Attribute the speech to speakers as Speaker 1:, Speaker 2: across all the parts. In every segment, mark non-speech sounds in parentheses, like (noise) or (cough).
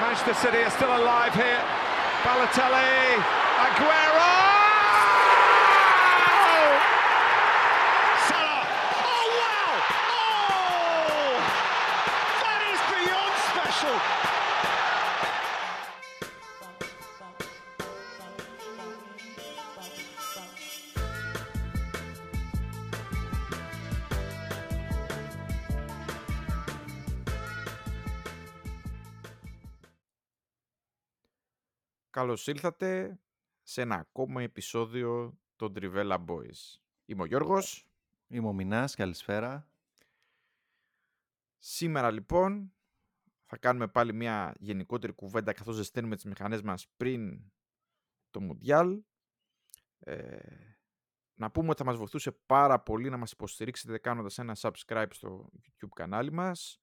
Speaker 1: Manchester City are still alive here. Balotelli, Aguero!
Speaker 2: Καλώς ήλθατε σε ένα ακόμα επεισόδιο των Trivella Boys. Είμαι ο Γιώργος.
Speaker 3: Είμαι ο Μινάς, καλησπέρα.
Speaker 2: Σήμερα λοιπόν θα κάνουμε πάλι μια γενικότερη κουβέντα καθώς ζεσταίνουμε τις μηχανές μας πριν το Μουντιάλ. Ε, να πούμε ότι θα μας βοηθούσε πάρα πολύ να μας υποστηρίξετε κάνοντας ένα subscribe στο YouTube κανάλι μας.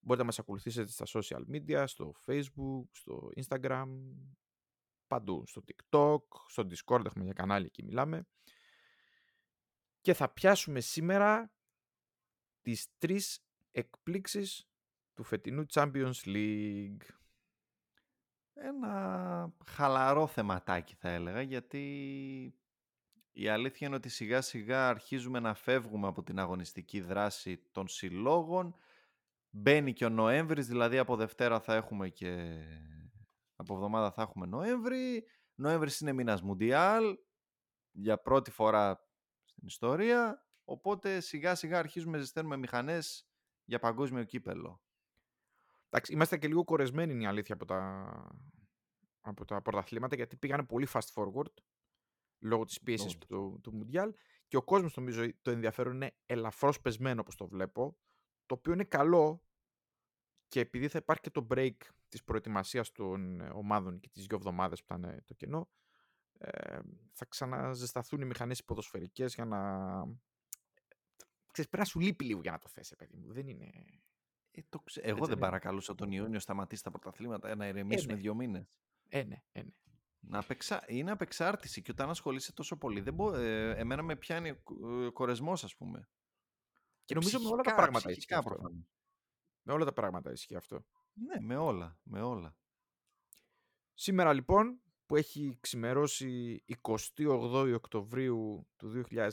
Speaker 2: Μπορείτε να μας ακολουθήσετε στα social media, στο Facebook, στο Instagram, παντού. Στο TikTok, στο Discord έχουμε μια κανάλι εκεί μιλάμε. Και θα πιάσουμε σήμερα τις τρεις εκπλήξεις του φετινού Champions League.
Speaker 3: Ένα χαλαρό θεματάκι θα έλεγα, γιατί η αλήθεια είναι ότι σιγά σιγά αρχίζουμε να φεύγουμε από την αγωνιστική δράση των συλλόγων. Μπαίνει και ο Νοέμβρης, δηλαδή από Δευτέρα θα έχουμε και από εβδομάδα θα έχουμε Νοέμβρη. Νοέμβρη είναι μήνας Μουντιάλ για πρώτη φορά στην ιστορία. Οπότε σιγά σιγά αρχίζουμε να ζεσταίνουμε μηχανές για παγκόσμιο κύπελο.
Speaker 2: Εντάξει, είμαστε και λίγο κορεσμένοι είναι η αλήθεια από τα, από τα πρωταθλήματα γιατί πήγανε πολύ fast forward λόγω της πίεσης του, του Μουντιάλ και ο κόσμος νομίζω το ενδιαφέρον είναι ελαφρώς πεσμένο όπως το βλέπω το οποίο είναι καλό και επειδή θα υπάρχει και το break της προετοιμασίας των ε, ομάδων και τις δύο εβδομάδες που ήταν το κενό, ε, θα ξαναζεσταθούν οι μηχανές ποδοσφαιρικές για να... Ξέρεις, πρέπει να σου λείπει λίγο για να το θέσει, παιδί μου. Δεν είναι...
Speaker 3: Ε, το ξε... Εγώ δεν παρακαλούσα τον Ιούνιο σταματήσει τα πρωταθλήματα να ηρεμήσουμε ε, ναι. δύο μήνες.
Speaker 2: Ε, ναι, ε, ναι.
Speaker 3: Να απεξα... Είναι απεξάρτηση και όταν ασχολείσαι τόσο πολύ, δεν μπο... ε, εμένα με πιάνει κορεσμός, ας πούμε.
Speaker 2: Και νομίζω με όλα τα πράγματα ισχύει αυτό. Με όλα τα πράγματα ισχύει αυτό.
Speaker 3: Ναι, με όλα, με όλα.
Speaker 2: Σήμερα λοιπόν που έχει ξημερώσει 28 Οκτωβρίου του 2022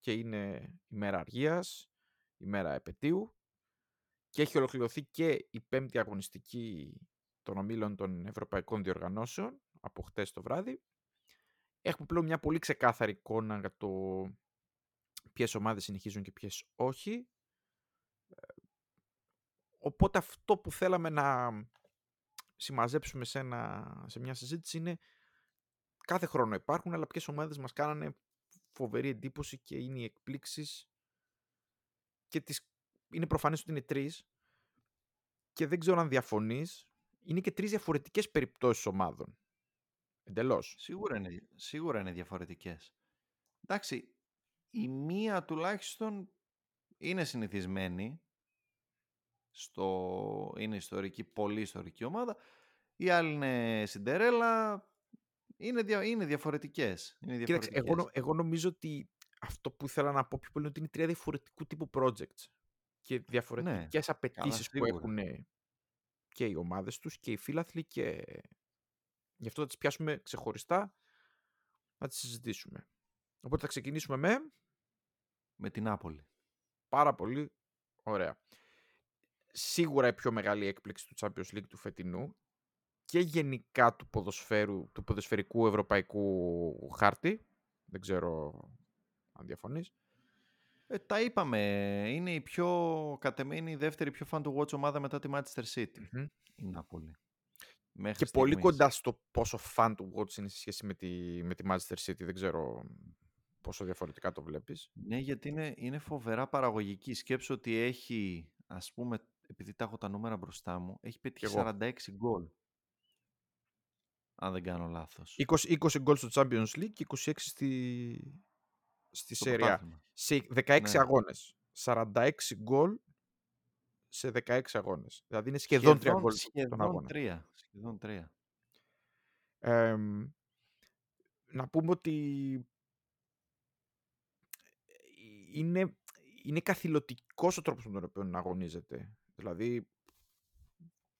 Speaker 2: και είναι ημέρα αργίας, ημέρα επαιτίου και έχει ολοκληρωθεί και η πέμπτη αγωνιστική των ομίλων των Ευρωπαϊκών Διοργανώσεων από χτες το βράδυ. Έχουμε πλέον μια πολύ ξεκάθαρη εικόνα για το ποιες ομάδες συνεχίζουν και ποιες όχι. Οπότε αυτό που θέλαμε να συμμαζέψουμε σε, ένα, σε μια συζήτηση είναι κάθε χρόνο υπάρχουν, αλλά ποιες ομάδες μας κάνανε φοβερή εντύπωση και είναι οι εκπλήξεις και τις... είναι προφανές ότι είναι τρεις και δεν ξέρω αν διαφωνείς, είναι και τρεις διαφορετικές περιπτώσεις ομάδων. Εντελώς.
Speaker 3: Σίγουρα είναι, σίγουρα είναι διαφορετικές. Εντάξει, η μία τουλάχιστον είναι συνηθισμένη στο... είναι ιστορική, πολύ ιστορική ομάδα. Η άλλη είναι Σιντερέλα. Είναι, δια... είναι διαφορετικές. Είναι
Speaker 2: Κοίταξε, εγώ, εγώ νομίζω ότι αυτό που ήθελα να πω πιο πολύ είναι ότι είναι τρία διαφορετικού τύπου projects και διαφορετικές ναι, απαιτήσεις που έχουν και οι ομάδες τους και οι φίλαθλοι και γι' αυτό θα τις πιάσουμε ξεχωριστά να τις συζητήσουμε. Οπότε θα ξεκινήσουμε με...
Speaker 3: Με την Άπολη.
Speaker 2: Πάρα πολύ ωραία σίγουρα η πιο μεγάλη έκπληξη του Champions League του φετινού και γενικά του ποδοσφαίρου, του ποδοσφαιρικού ευρωπαϊκού χάρτη. Δεν ξέρω αν διαφωνείς.
Speaker 3: Ε, τα είπαμε. Είναι η πιο κατεμένη, η δεύτερη πιο fan to watch ομάδα μετά τη Manchester City. Mm-hmm. Η Νάπολη.
Speaker 2: και πολύ κοντά στο πόσο fan to watch είναι σε σχέση με τη, με τη Manchester City. Δεν ξέρω πόσο διαφορετικά το βλέπεις.
Speaker 3: Ναι, γιατί είναι, είναι φοβερά παραγωγική. Σκέψω ότι έχει, ας πούμε, επειδή τα έχω τα νούμερα μπροστά μου, έχει πετύχει 46 γκολ. Αν δεν κάνω λάθος.
Speaker 2: 20, 20 γκολ στο Champions League και 26 στη, στη Σέρια. Σε 16 ναι. αγώνες. 46 γκολ σε 16 αγώνες. Δηλαδή είναι σχεδόν, σχεδόν 3 γκολ
Speaker 3: στον αγώνα. 3, σχεδόν 3.
Speaker 2: Ε, να πούμε ότι είναι, είναι καθηλωτικός ο τρόπος με τον οποίο αγωνίζεται. Δηλαδή,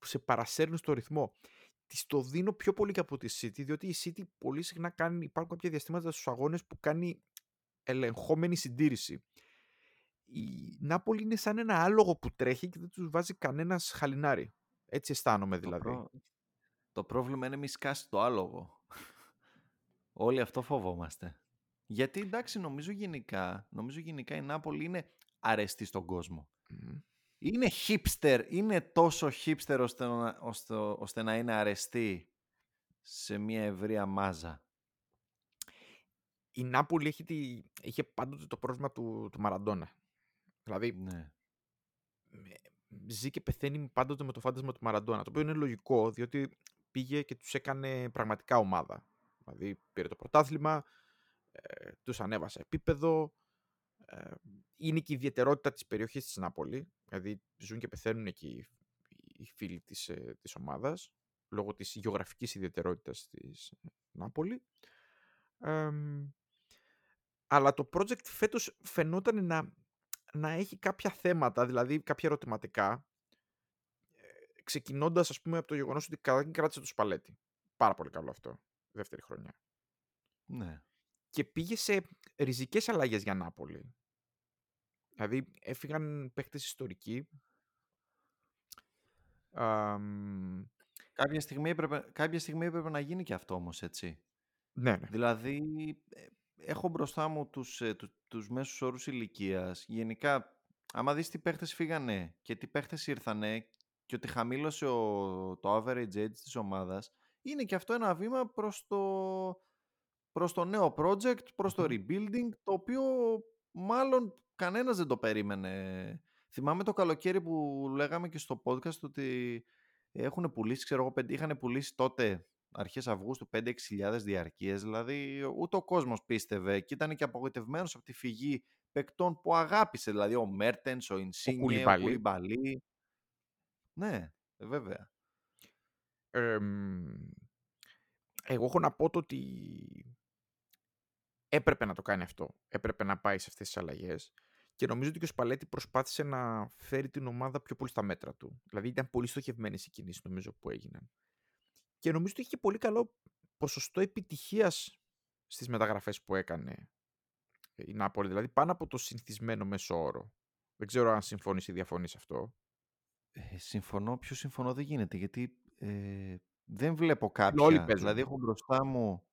Speaker 2: σε παρασέρνουν στο ρυθμό. Τη το δίνω πιο πολύ και από τη City, διότι η City πολύ συχνά κάνει, υπάρχουν κάποια διαστήματα στους αγώνες που κάνει ελεγχόμενη συντήρηση. Η Νάπολη είναι σαν ένα άλογο που τρέχει και δεν τους βάζει κανένας χαλινάρι. Έτσι αισθάνομαι δηλαδή.
Speaker 3: Το, προ... το πρόβλημα είναι μη σκάσει το άλογο. (laughs) Όλοι αυτό φοβόμαστε. Γιατί εντάξει, νομίζω γενικά, νομίζω γενικά η Νάπολη είναι αρεστή στον κόσμο. Είναι hipster, είναι τόσο hipster ώστε να, ώστε, ώστε να είναι αρεστή σε μια ευρεία μάζα.
Speaker 2: Η Νάπολη έχει τη, είχε πάντοτε το πρόβλημα του, του Μαραντόνα. Δηλαδή,
Speaker 3: Ναι.
Speaker 2: ζει και πεθαίνει πάντοτε με το φάντασμα του Μαραντόνα. Το οποίο είναι λογικό, διότι πήγε και τους έκανε πραγματικά ομάδα. Δηλαδή, πήρε το πρωτάθλημα, ε, τους ανέβασε επίπεδο. Ε, είναι και η ιδιαιτερότητα της περιοχής της Νάπολη. Δηλαδή, ζουν και πεθαίνουν εκεί οι φίλοι της, ε, της ομάδας, λόγω της γεωγραφικής ιδιαιτερότητας της ε, Νάπολη. Εμ, αλλά το project φέτος φαινόταν να, να έχει κάποια θέματα, δηλαδή κάποια ερωτηματικά, ε, ξεκινώντας ας πούμε από το γεγονός ότι καταρχήν κράτησε το Σπαλέτη. Πάρα πολύ καλό αυτό, δεύτερη χρονιά.
Speaker 3: ναι.
Speaker 2: Και πήγε σε ριζικές αλλαγές για Νάπολη. Δηλαδή έφυγαν παίχτες ιστορικοί. Αμ,
Speaker 3: Κάποια στιγμή, έπρεπε, κάποια στιγμή έπρεπε να γίνει και αυτό όμως, έτσι.
Speaker 2: ναι, ναι.
Speaker 3: Δηλαδή, ε, έχω μπροστά μου τους, ε, του- τους μέσους όρους ηλικίας. Γενικά, άμα δεις τι παίχτες φύγανε και τι παίχτες ήρθανε και ότι χαμήλωσε ο, το average age της ομάδας, είναι και αυτό ένα βήμα προς το, προς το νέο project, προς το
Speaker 2: Μμμ.
Speaker 3: rebuilding, το οποίο μάλλον κανένας δεν το περίμενε. Θυμάμαι το καλοκαίρι που λέγαμε και στο podcast ότι έχουν πουλήσει, ξέρω εγώ, πέντε- είχαν πουλήσει τότε αρχές Αυγούστου 5-6 διαρκείες, δηλαδή ούτε ο κόσμος πίστευε και ήταν και απογοητευμένος από τη φυγή παικτών που αγάπησε, δηλαδή ο Μέρτενς, ο Ινσίνιε, ο
Speaker 2: Κουλιμπαλί.
Speaker 3: Κουλιμπαλί. Ναι, ε, βέβαια.
Speaker 2: Εμ, εγώ έχω να πω το ότι έπρεπε να το κάνει αυτό. Έπρεπε να πάει σε αυτές τις αλλαγές. Και νομίζω ότι και ο Σπαλέτη προσπάθησε να φέρει την ομάδα πιο πολύ στα μέτρα του. Δηλαδή ήταν πολύ στοχευμένες οι κινήσεις νομίζω που έγιναν. Και νομίζω ότι είχε πολύ καλό ποσοστό επιτυχίας στις μεταγραφές που έκανε η Νάπολη. Δηλαδή πάνω από το συνηθισμένο μέσο όρο. Δεν ξέρω αν συμφωνείς ή διαφωνείς αυτό.
Speaker 3: Ε, συμφωνώ, πιο συμφωνώ δεν γίνεται, γιατί ε, δεν βλέπω
Speaker 2: όλοι
Speaker 3: κάποια.
Speaker 2: παίζουν.
Speaker 3: Δηλαδή έχω μπροστά μου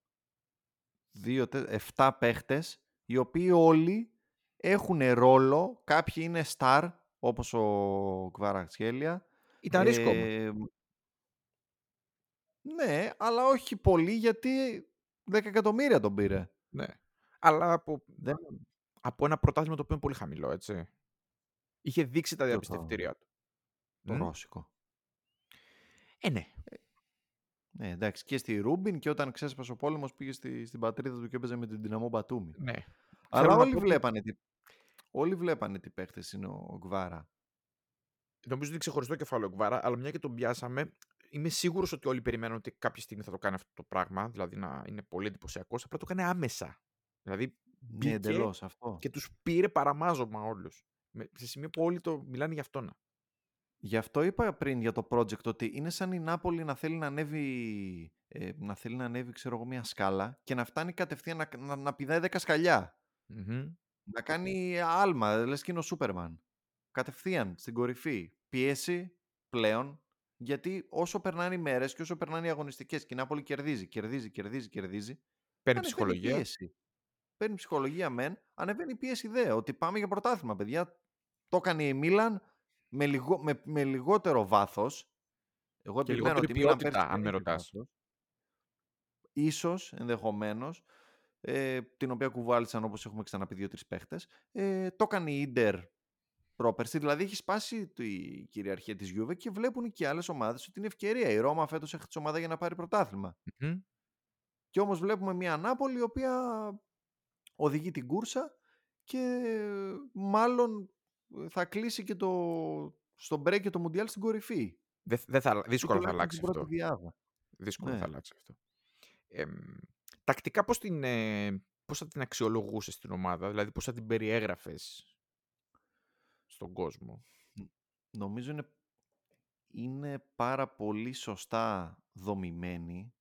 Speaker 3: δύο, τε- εφτά παίχτες, οι οποίοι όλοι έχουν ρόλο, κάποιοι είναι star, όπως ο Κβαρατσχέλια.
Speaker 2: Ήταν ρίσκο. όμως.
Speaker 3: Ε, ναι, αλλά όχι πολύ, γιατί 10 εκατομμύρια τον πήρε.
Speaker 2: Ναι. Αλλά από,
Speaker 3: Δεν...
Speaker 2: από ένα πρωτάθλημα το οποίο είναι πολύ χαμηλό, έτσι. Είχε δείξει τα
Speaker 3: Ποιο το-
Speaker 2: διαπιστευτήριά του.
Speaker 3: Το
Speaker 2: Μμ.
Speaker 3: ρώσικο.
Speaker 2: Ε, ναι.
Speaker 3: Ναι, εντάξει, και στη Ρούμπιν και όταν ξέσπασε ο πόλεμος πήγε στη, στην πατρίδα του και έπαιζε με την Δυναμό Μπατούμι.
Speaker 2: ναι.
Speaker 3: Αλλά
Speaker 2: Θέλω να
Speaker 3: όλοι
Speaker 2: πω ότι
Speaker 3: βλέπανε, τι... όλοι βλέπανε τι παίχτες είναι ο Γκβάρα.
Speaker 2: Νομίζω ότι είναι ξεχωριστό κεφάλαιο Γκβάρα, αλλά μια και τον πιάσαμε, είμαι σίγουρος ότι όλοι περιμένουν ότι κάποια στιγμή θα το κάνει αυτό το πράγμα, δηλαδή να είναι πολύ εντυπωσιακό. Απλά το κάνει άμεσα. Δηλαδή
Speaker 3: Ναι,
Speaker 2: μπήκε
Speaker 3: εντελώς αυτό.
Speaker 2: και τους πήρε παραμάζωμα όλους. Σε σημείο που όλοι το μιλάνε για αυτόν.
Speaker 3: Γι' αυτό είπα πριν για το project ότι είναι σαν η Νάπολη να θέλει να ανέβει, ε, να θέλει να ανέβει ξέρω εγώ, μια σκάλα και να φτάνει κατευθείαν να, να, να πηδάει 10 σκαλιά.
Speaker 2: Μμμ.
Speaker 3: Να κάνει άλμα, λες και είναι ο Σούπερμαν. Κατευθείαν στην κορυφή. Πίεση πλέον, γιατί όσο περνάνε οι μέρες και όσο περνάνε οι αγωνιστικές και η Νάπολη κερδίζει, κερδίζει, κερδίζει, κερδίζει,
Speaker 2: Παίρνει
Speaker 3: ανεβαίνει η
Speaker 2: ψυχολογία.
Speaker 3: πίεση. Παίρνει ψυχολογία μεν, ανεβαίνει η πίεση δε, ότι πάμε για πρωτάθλημα, παιδιά. Το έκανε η Μίλαν με, λιγο, με, με λιγότερο βάθος. Εγώ
Speaker 2: Και
Speaker 3: επιμένω
Speaker 2: λιγότερη
Speaker 3: ότι η Μίλαν
Speaker 2: ποιότητα,
Speaker 3: πέρσι
Speaker 2: αν με
Speaker 3: είχε
Speaker 2: ρωτάς.
Speaker 3: βάθος. Ίσως, ενδεχομένως, ε, την οποία κουβάλισαν όπως έχουμε ξαναπεί δύο-τρεις παίχτες. Ε, το έκανε η Ίντερ πρόπερση, δηλαδή έχει σπάσει η κυριαρχία της Γιούβε και βλέπουν και οι άλλες ομάδες ότι είναι ευκαιρία. Η Ρώμα φέτος έχει τη ομάδα για να πάρει πρωτάθλημα.
Speaker 2: Μμμ.
Speaker 3: Και όμως βλέπουμε μια Νάπολη η οποία οδηγεί την κούρσα και μάλλον θα κλείσει και το, στο break και το Μουντιάλ στην κορυφή.
Speaker 2: Δεν δεν θα,
Speaker 3: Ή
Speaker 2: δύσκολα θα
Speaker 3: τουλάχιστον
Speaker 2: αλλάξει
Speaker 3: στην πρώτη
Speaker 2: αυτό.
Speaker 3: διάδα.
Speaker 2: Δύσκολα
Speaker 3: Ναι.
Speaker 2: θα αλλάξει αυτό. Εμ, τακτικά πώς, την, ε, πώς θα την αξιολογούσες την ομάδα, δηλαδή πώς θα την περιέγραφες στον κόσμο;
Speaker 3: Νομίζω είναι, είναι πάρα πολύ σωστά δομημένη.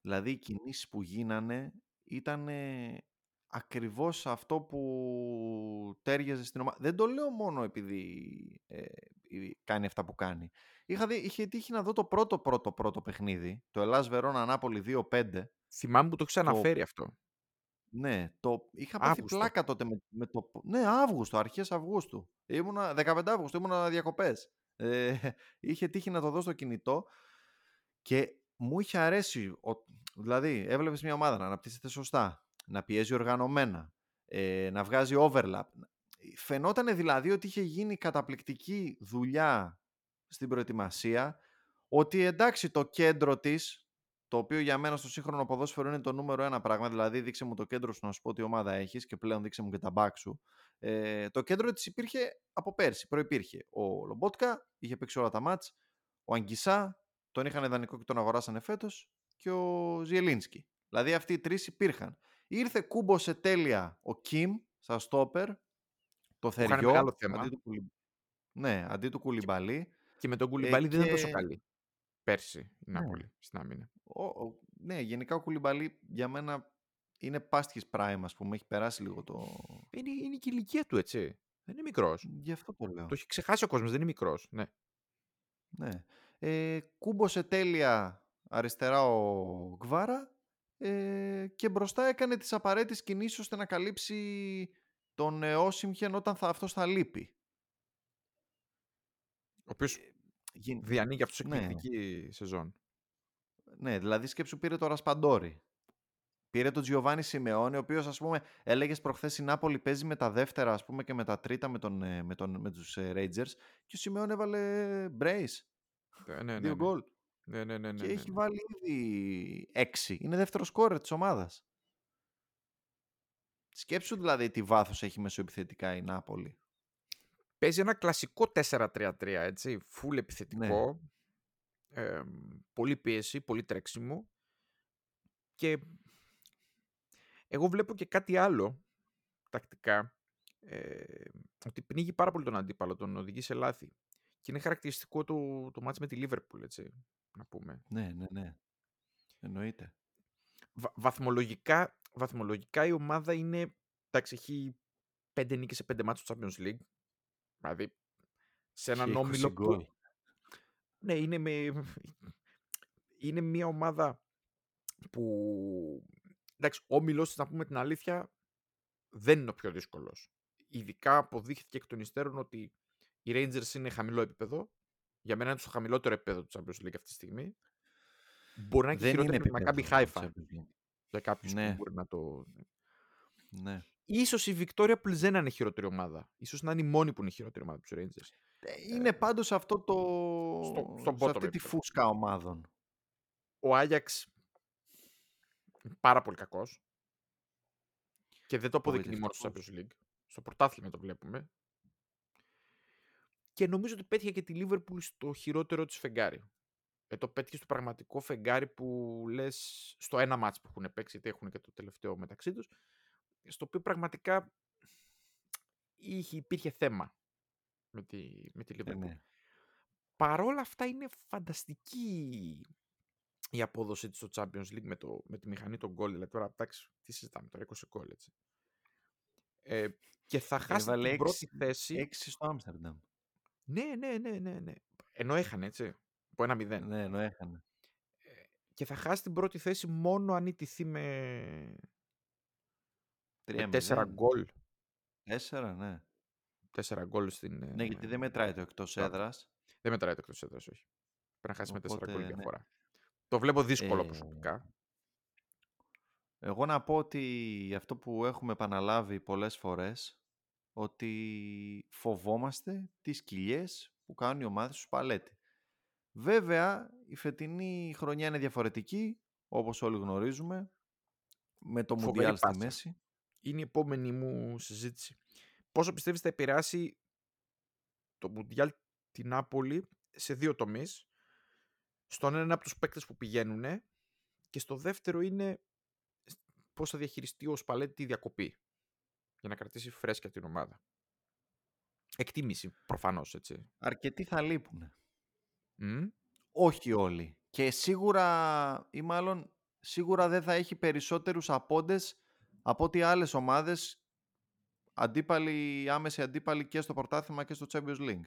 Speaker 3: Δηλαδή οι κινήσεις που γίνανε ήταν ακριβώς αυτό που τέριαζε στην ομάδα. Δεν το λέω μόνο επειδή ε, κάνει αυτά που κάνει. Είχα δει, είχε τύχει να δω το πρώτο πρώτο πρώτο παιχνίδι, το Ελλάς Βερόνα Ανάπολη 2-5.
Speaker 2: Θυμάμαι που το ξαναφέρει αυτό.
Speaker 3: Ναι, το... είχα πάθει πλάκα τότε με, με το... Ναι, Αύγουστο, αρχές Αυγούστου. Ήμουνα 15 Αύγουστο, ήμουνα διακοπές. Ε, είχε τύχει να το δω στο κινητό και μου είχε αρέσει. Ο... Δηλαδή, έβλεπες μια ομάδα να αναπτύσσεται σωστά, να πιέζει οργανωμένα, ε, να βγάζει overlap. Φαινόταν δηλαδή ότι είχε γίνει καταπληκτική δουλειά στην προετοιμασία, ότι εντάξει το κέντρο της, το οποίο για μένα στο σύγχρονο ποδόσφαιρο είναι το νούμερο ένα πράγμα, δηλαδή δείξε μου το κέντρο σου να σου πω τι ομάδα έχεις και πλέον δείξε μου και τα μπακ σου. Ε, το κέντρο της υπήρχε από πέρσι, προϋπήρχε. Ο Λομπότκα είχε παίξει όλα τα μάτς, ο Αγγισά, τον είχαν ιδανικό και τον αγοράσανε φέτος και ο Ζιελίνσκι. Δηλαδή αυτοί οι τρεις υπήρχαν. Ήρθε κούμπο σε τέλεια ο Κιμ, σαν στόπερ, το θεριό, αντί του, ναι, αντί του Κουλιμπαλί.
Speaker 2: Και με τον Κουλιμπαλί ε, δεν είναι τόσο καλή. Πέρσι η ναι. Νάπολη στην άμυνα.
Speaker 3: Ο, ο, ναι, γενικά ο Κουλιμπαλί για μένα είναι πάστιχης prime, ας πούμε. Έχει περάσει λίγο το...
Speaker 2: Είναι, είναι και η ηλικία του, έτσι. Δεν είναι μικρός.
Speaker 3: Γι' αυτό το λέω.
Speaker 2: Το έχει ξεχάσει ο κόσμος, δεν είναι μικρός. Ναι.
Speaker 3: ναι. Ε, κούμπωσε τέλεια αριστερά ο Γκβάρα ε, και μπροστά έκανε τις απαραίτητες κινήσεις ώστε να καλύψει τον ε, Όσιμχεν όταν θα, αυτός θα λείπει.
Speaker 2: Ο οποίος ε, διανοίγει αυτός ναι. εκπληκτική σεζόν.
Speaker 3: Ναι, δηλαδή σκέψου πήρε το Ρασπαντόρι. Πήρε τον Τζιοβάνι Σιμεώνη, ο οποίος ας πούμε έλεγες προχθές η Νάπολη παίζει με τα δεύτερα ας πούμε, και με τα τρίτα με, τον, ε, με, τον, με τους ε, Rangers. Και ο Σιμεώνη έβαλε brace.
Speaker 2: Ναι, ναι,
Speaker 3: Δύο
Speaker 2: ναι.
Speaker 3: γκολ.
Speaker 2: Ναι, ναι, ναι, ναι,
Speaker 3: και
Speaker 2: ναι,
Speaker 3: έχει
Speaker 2: ναι.
Speaker 3: βάλει ήδη έξι. Είναι δεύτερο σκόρερ της ομάδας. Σκέψου δηλαδή τι βάθος έχει μεσοεπιθετικά η Νάπολη.
Speaker 2: Παίζει ένα κλασικό 4-3-3, έτσι, full επιθετικό. Ναι. Ε, πολύ πίεση, πολύ τρέξιμο. Και εγώ βλέπω και κάτι άλλο τακτικά, ε, ότι πνίγει πάρα πολύ τον αντίπαλο, τον οδηγεί σε λάθη. Και είναι χαρακτηριστικό το, το μάτς με τη Λίβερπουλ, έτσι, να πούμε.
Speaker 3: Ναι, ναι, ναι. Εννοείται.
Speaker 2: Βα, βαθμολογικά, βαθμολογικά η ομάδα είναι, εντάξει, έχει πέντε νίκες σε πέντε μάτς στο Champions League. Δηλαδή, σε έναν όμιλο που... Ναι, είναι, με... είναι μια ομάδα που... Εντάξει, ο όμιλος, να πούμε την αλήθεια, δεν είναι ο πιο δύσκολος. Ειδικά αποδείχθηκε εκ των υστέρων ότι οι Rangers είναι χαμηλό επίπεδο. Για μένα είναι το χαμηλότερο επίπεδο του Champions League αυτή τη στιγμή. Μπορεί να έχει χειρότερο με Maccabi Haifa. Για κάποιους ναι. που μπορεί να το...
Speaker 3: Ναι.
Speaker 2: Ίσως η Victoria Plzen να είναι χειρότερη ομάδα. Ίσως να είναι η μόνη που είναι χειρότερη ομάδα τους Rangers.
Speaker 3: Ε, είναι ε, πάντως αυτό το... Στο, στον σε αυτή τη φούσκα ομάδων.
Speaker 2: Ο Άγιαξ πάρα πολύ κακός. Και δεν το αποδεικνύει μόνο στο Champions League. Στο πρωτάθλημα το βλέπουμε. Και νομίζω ότι πέτυχε και τη Liverpool στο χειρότερο της φεγγάρι. Ε, το πέτυχες στο πραγματικό φεγγάρι που λες στο ένα μάτς που έχουν παίξει, γιατί έχουν και το τελευταίο μεταξύ τους, στο οποίο πραγματικά είχε, υπήρχε θέμα με τη, με τη Liverpool. Ε, ναι. Παρόλα αυτά είναι φανταστική η απόδοση της στο Champions League με, το, με τη μηχανή των γκολ. Δηλαδή τώρα, εντάξει, τι συζητάμε τώρα, 20 γκολ έτσι. Ε, και θα χάσει την πρώτη θέση.
Speaker 3: 6 στο Άμστερνταμ.
Speaker 2: Ναι, ναι, ναι, ναι, ναι. Ενώ έχανε, έτσι. Από ένα μηδέν.
Speaker 3: Ναι, ενώ έχανε.
Speaker 2: Ε, και θα χάσει την πρώτη θέση μόνο αν ιτηθεί με...
Speaker 3: 3
Speaker 2: 4 γκολ.
Speaker 3: 4, ναι.
Speaker 2: 4 γκολ στην...
Speaker 3: Ναι, γιατί δεν μετράει το εκτός έδρας.
Speaker 2: Δεν μετράει το εκτός έδρας, όχι. Πρέπει να χάσει με 4 γκολ ναι. διαφορά. Το βλέπω δύσκολο ε... προσωπικά.
Speaker 3: Εγώ να πω ότι αυτό που έχουμε επαναλάβει πολλές φορές ότι φοβόμαστε τις κοιλιές που κάνουν οι ομάδες του Σπαλέτη. Βέβαια, η φετινή χρονιά είναι διαφορετική, όπως όλοι γνωρίζουμε, με το Μουντιάλ στη μέση.
Speaker 2: Είναι η επόμενη μου συζήτηση. Πόσο πιστεύεις θα επηρεάσει το Μουντιάλ την Νάπολη σε δύο τομείς. Στον ένα από τους παίκτες που πηγαίνουν και στο δεύτερο είναι πώς θα διαχειριστεί ο Σπαλέτη τη διακοπή για να κρατήσει φρέσκια την ομάδα. Εκτίμηση, προφανώς, έτσι.
Speaker 3: Αρκετοί θα λείπουν.
Speaker 2: Μμ.
Speaker 3: Όχι όλοι. Και σίγουρα, ή μάλλον σίγουρα δεν θα έχει περισσότερους απόντες από ότι άλλες ομάδες αντίπαλοι, άμεση αντίπαλοι και στο πρωτάθλημα και στο Champions League.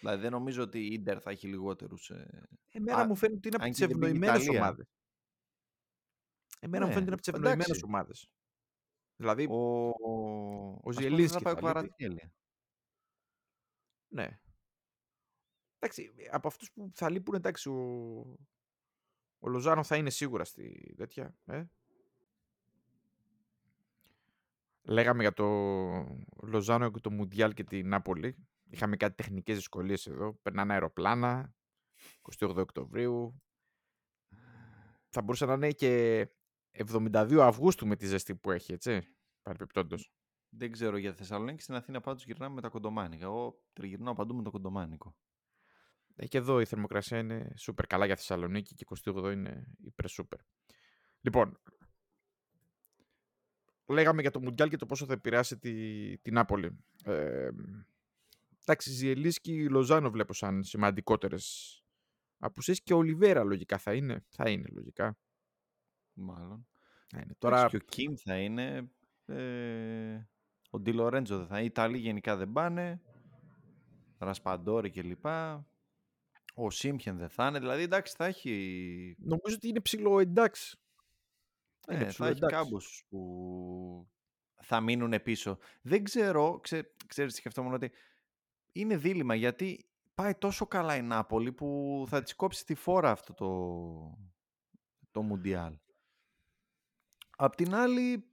Speaker 3: Δηλαδή δεν νομίζω ότι η Ίντερ θα έχει λιγότερους... ε,
Speaker 2: Εμένα
Speaker 3: Α,
Speaker 2: μου φαίνεται ότι είναι από
Speaker 3: αν
Speaker 2: τις
Speaker 3: και δεν είναι
Speaker 2: ευνοημένες
Speaker 3: Ιταλία.
Speaker 2: ομάδες. Εμένα μου
Speaker 3: Ναι,
Speaker 2: φαίνεται ότι είναι από τις
Speaker 3: εντάξει.
Speaker 2: ευνοημένες ομάδες. Δηλαδή,
Speaker 3: Ο, ο,
Speaker 2: ο
Speaker 3: ας πούμε, δεν
Speaker 2: Ζιελίνσκι
Speaker 3: θα πάει ο
Speaker 2: θα λείπει.
Speaker 3: Κβαρατσχέλια.
Speaker 2: Ναι. Εντάξει, από αυτούς που θα λείπουν, εντάξει, ο, ο Λοζάνο θα είναι σίγουρα στη τέτοια. Ε. Λέγαμε για το Λοζάνο και το Μουντιάλ και την Νάπολη. Είχαμε κάτι τεχνικές δυσκολίες εδώ. Περνάνε αεροπλάνα. 28 Οκτωβρίου. Θα μπορούσε να είναι και 72 Αυγούστου με τη ζεστή που έχει, έτσι. Παρεπιπτόντως.
Speaker 3: Δεν ξέρω για Θεσσαλονίκη. Στην Αθήνα πάντως γυρνάμε με τα κοντομάνικα. Εγώ τριγυρνάω παντού με το κοντομάνικο.
Speaker 2: Ε, Και εδώ η θερμοκρασία είναι σούπερ καλά για Θεσσαλονίκη και 28 είναι υπερ σούπερ. Λοιπόν, λέγαμε για το Μουντιάλ και το πόσο θα επηρεάσει τη, την Νάπολη. Ε, εντάξει, Ζιελίσκι Λοζάνο βλέπω σαν σημαντικότερες απουσίες και ο Ολιβέρα λογικά θα είναι. Θα είναι λογικά.
Speaker 3: Μάλλον.
Speaker 2: Θα είναι.
Speaker 3: Τώρα...
Speaker 2: Τώρα,
Speaker 3: Και ο Κιμ θα είναι. Ε, ο Ντι Λορέντζο δεν θα είναι. Οι Ιταλοί γενικά δεν πάνε. Ρασπαντόρη κλπ. Ο Σίμχεν δεν θα είναι. Δηλαδή εντάξει θα έχει.
Speaker 2: νομίζω ότι είναι ψηλό εντάξει.
Speaker 3: Ε,
Speaker 2: είναι
Speaker 3: θα
Speaker 2: ψηλό
Speaker 3: έχει
Speaker 2: εντάξει.
Speaker 3: κάμπους που θα μείνουν πίσω. Δεν ξέρω, ξέ, ξέρεις, σκεφτόμουν ότι είναι δίλημα γιατί πάει τόσο καλά η Νάπολη που θα της κόψει τη φόρα αυτό το, το Μουντιάλ. Απ' την άλλη,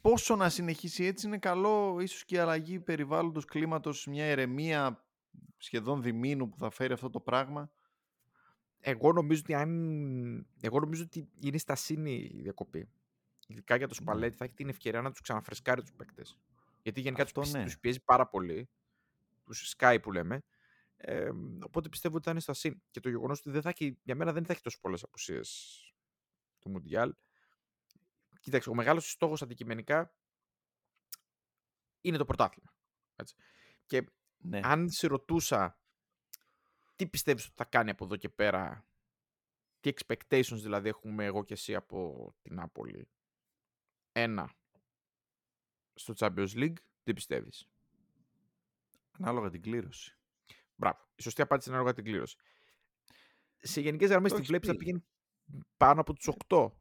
Speaker 3: πόσο να συνεχίσει έτσι είναι καλό, ίσως και η αλλαγή περιβάλλοντος κλίματος, μια ερεμία σχεδόν διμήνου που θα φέρει αυτό το πράγμα.
Speaker 2: Εγώ νομίζω ότι αν... Εγώ νομίζω ότι είναι στα σύνη η διακοπή. Ειδικά για το
Speaker 3: Ναι.
Speaker 2: Σπαλέτη θα έχει την ευκαιρία να τους ξαναφρεσκάρει τους παίκτες. Γιατί γενικά
Speaker 3: Αυτό
Speaker 2: του
Speaker 3: ναι.
Speaker 2: τους πιέζει πάρα πολύ. Τους Sky που λέμε. Ε, οπότε πιστεύω ότι θα είναι στα συν. Και το γεγονός ότι δεν θα έχει, για μένα δεν θα έχει τόσο πολλές απουσίες του Μουντιάλ. Κοίταξε, ο μεγάλος στόχος αντικειμενικά είναι το πρωτάθλημα. Έτσι. Και
Speaker 3: Ναι.
Speaker 2: αν σε ρωτούσα τι πιστεύεις ότι θα κάνει από εδώ και πέρα, τι expectations δηλαδή έχουμε εγώ και εσύ από την Νάπολη. Ένα, στο Champions League, τι πιστεύεις;
Speaker 3: Ανάλογα την κλήρωση.
Speaker 2: Μπράβο. Η σωστή απάντηση είναι ανάλογα την κλήρωση. Σε γενικές γραμμές
Speaker 3: Το
Speaker 2: τη
Speaker 3: έχεις
Speaker 2: βλέπεις να
Speaker 3: πει.
Speaker 2: πηγαίνει πάνω από τους 8.